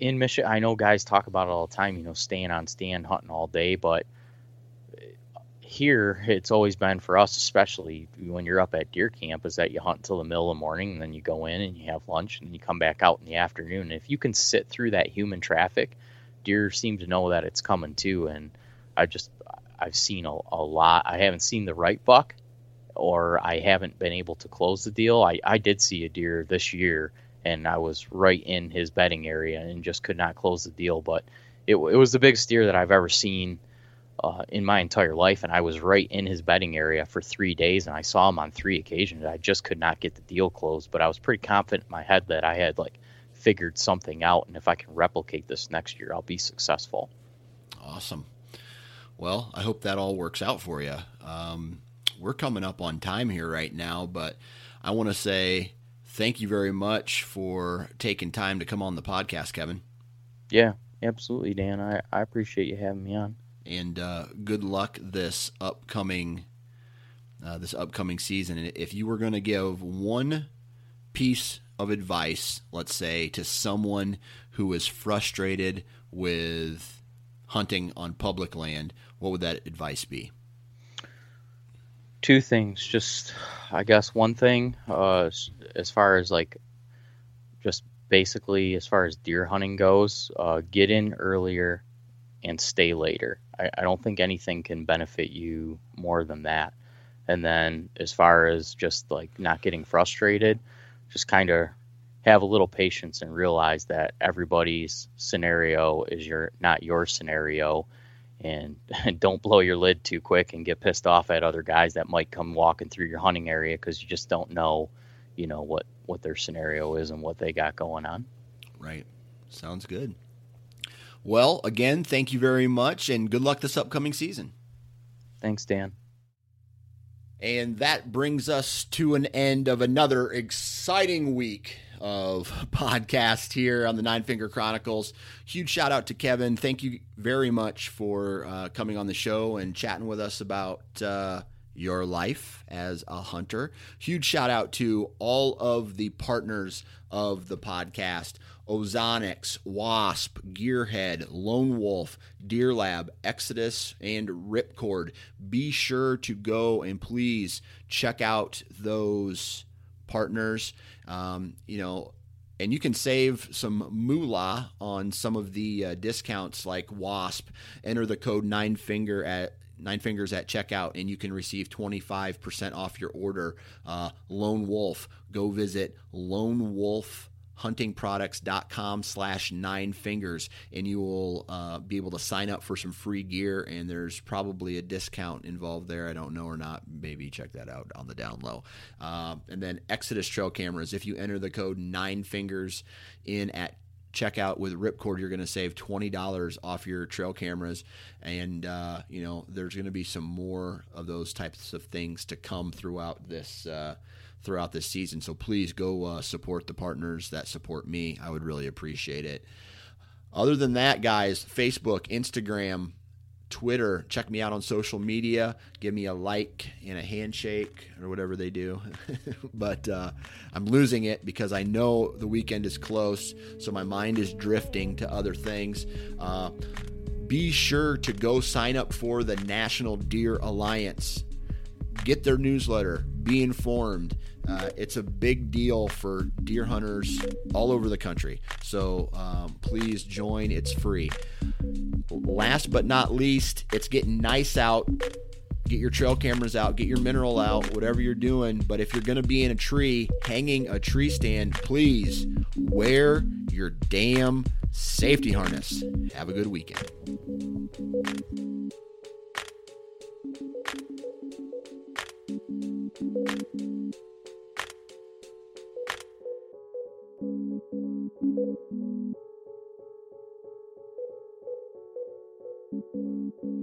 in Michigan, I know guys talk about it all the time, you know, staying on stand, hunting all day, but uh, here it's always been for us especially when you're up at deer camp is that you hunt until the middle of the morning and then you go in and you have lunch and you come back out in the afternoon. And if you can sit through that human traffic deer seem to know that it's coming too and i just i've seen a, a lot i haven't seen the right buck or i haven't been able to close the deal i, I did see a deer this year and i was right in his bedding area and just could not close the deal but it, it was the biggest deer that i've ever seen uh, in my entire life, and I was right in his bedding area for three days, and I saw him on three occasions. I just could not get the deal closed, but I was pretty confident in my head that I had like figured something out, and if I can replicate this next year, I'll be successful. Awesome. Well, I hope that all works out for you. Um, we're coming up on time here right now, but I want to say thank you very much for taking time to come on the podcast, Kevin. Yeah, absolutely, Dan. I, I appreciate you having me on and uh, good luck this upcoming uh, this upcoming season. And if you were going to give one piece of advice, let's say, to someone who is frustrated with hunting on public land, what would that advice be? Two things. Just, I guess, one thing, uh, as far as like, just basically as far as deer hunting goes, uh, get in earlier and stay later. I, I don't think anything can benefit you more than that. And then as far as just like not getting frustrated, just kind of have a little patience and realize that everybody's scenario is your not your scenario and don't blow your lid too quick and get pissed off at other guys that might come walking through your hunting area because you just don't know you know what what their scenario is and what they got going on right sounds good well, again, thank you very much and good luck this upcoming season. Thanks, Dan. And that brings us to an end of another exciting week of podcast here on the Nine Finger Chronicles. Huge shout out to Kevin. Thank you very much for uh, coming on the show and chatting with us about uh, your life as a hunter. Huge shout out to all of the partners of the podcast. Ozonics, Wasp, Gearhead, Lone Wolf, Deer Lab, Exodus, and Ripcord. Be sure to go and please check out those partners. Um, you know, and you can save some moolah on some of the uh, discounts like Wasp. Enter the code nine finger at nine fingers at checkout and you can receive 25% off your order. Uh, lone wolf go visit lone wolf huntingproducts.com slash nine fingers and you will uh, be able to sign up for some free gear and there's probably a discount involved there. I don't know or not. Maybe check that out on the down low. Uh, and then exodus trail cameras. If you enter the code nine fingers in at checkout with Ripcord, you're going to save twenty dollars off your trail cameras, and uh, you know there's going to be some more of those types of things to come throughout this uh, throughout this season. So please go uh, support the partners that support me. I would really appreciate it. Other than that, guys, Facebook, Instagram, Twitter, check me out on social media. Give me a like and a handshake or whatever they do. but uh, I'm losing it because I know the weekend is close, so my mind is drifting to other things. Uh, be sure to go sign up for the National Deer Alliance. Get their newsletter, be informed. Uh, it's a big deal for deer hunters all over the country. So um, please join. It's free. Last but not least, it's getting nice out. Get your trail cameras out, get your mineral out, whatever you're doing. But if you're going to be in a tree, hanging a tree stand, please wear your damn safety harness. Have a good weekend. Thank you.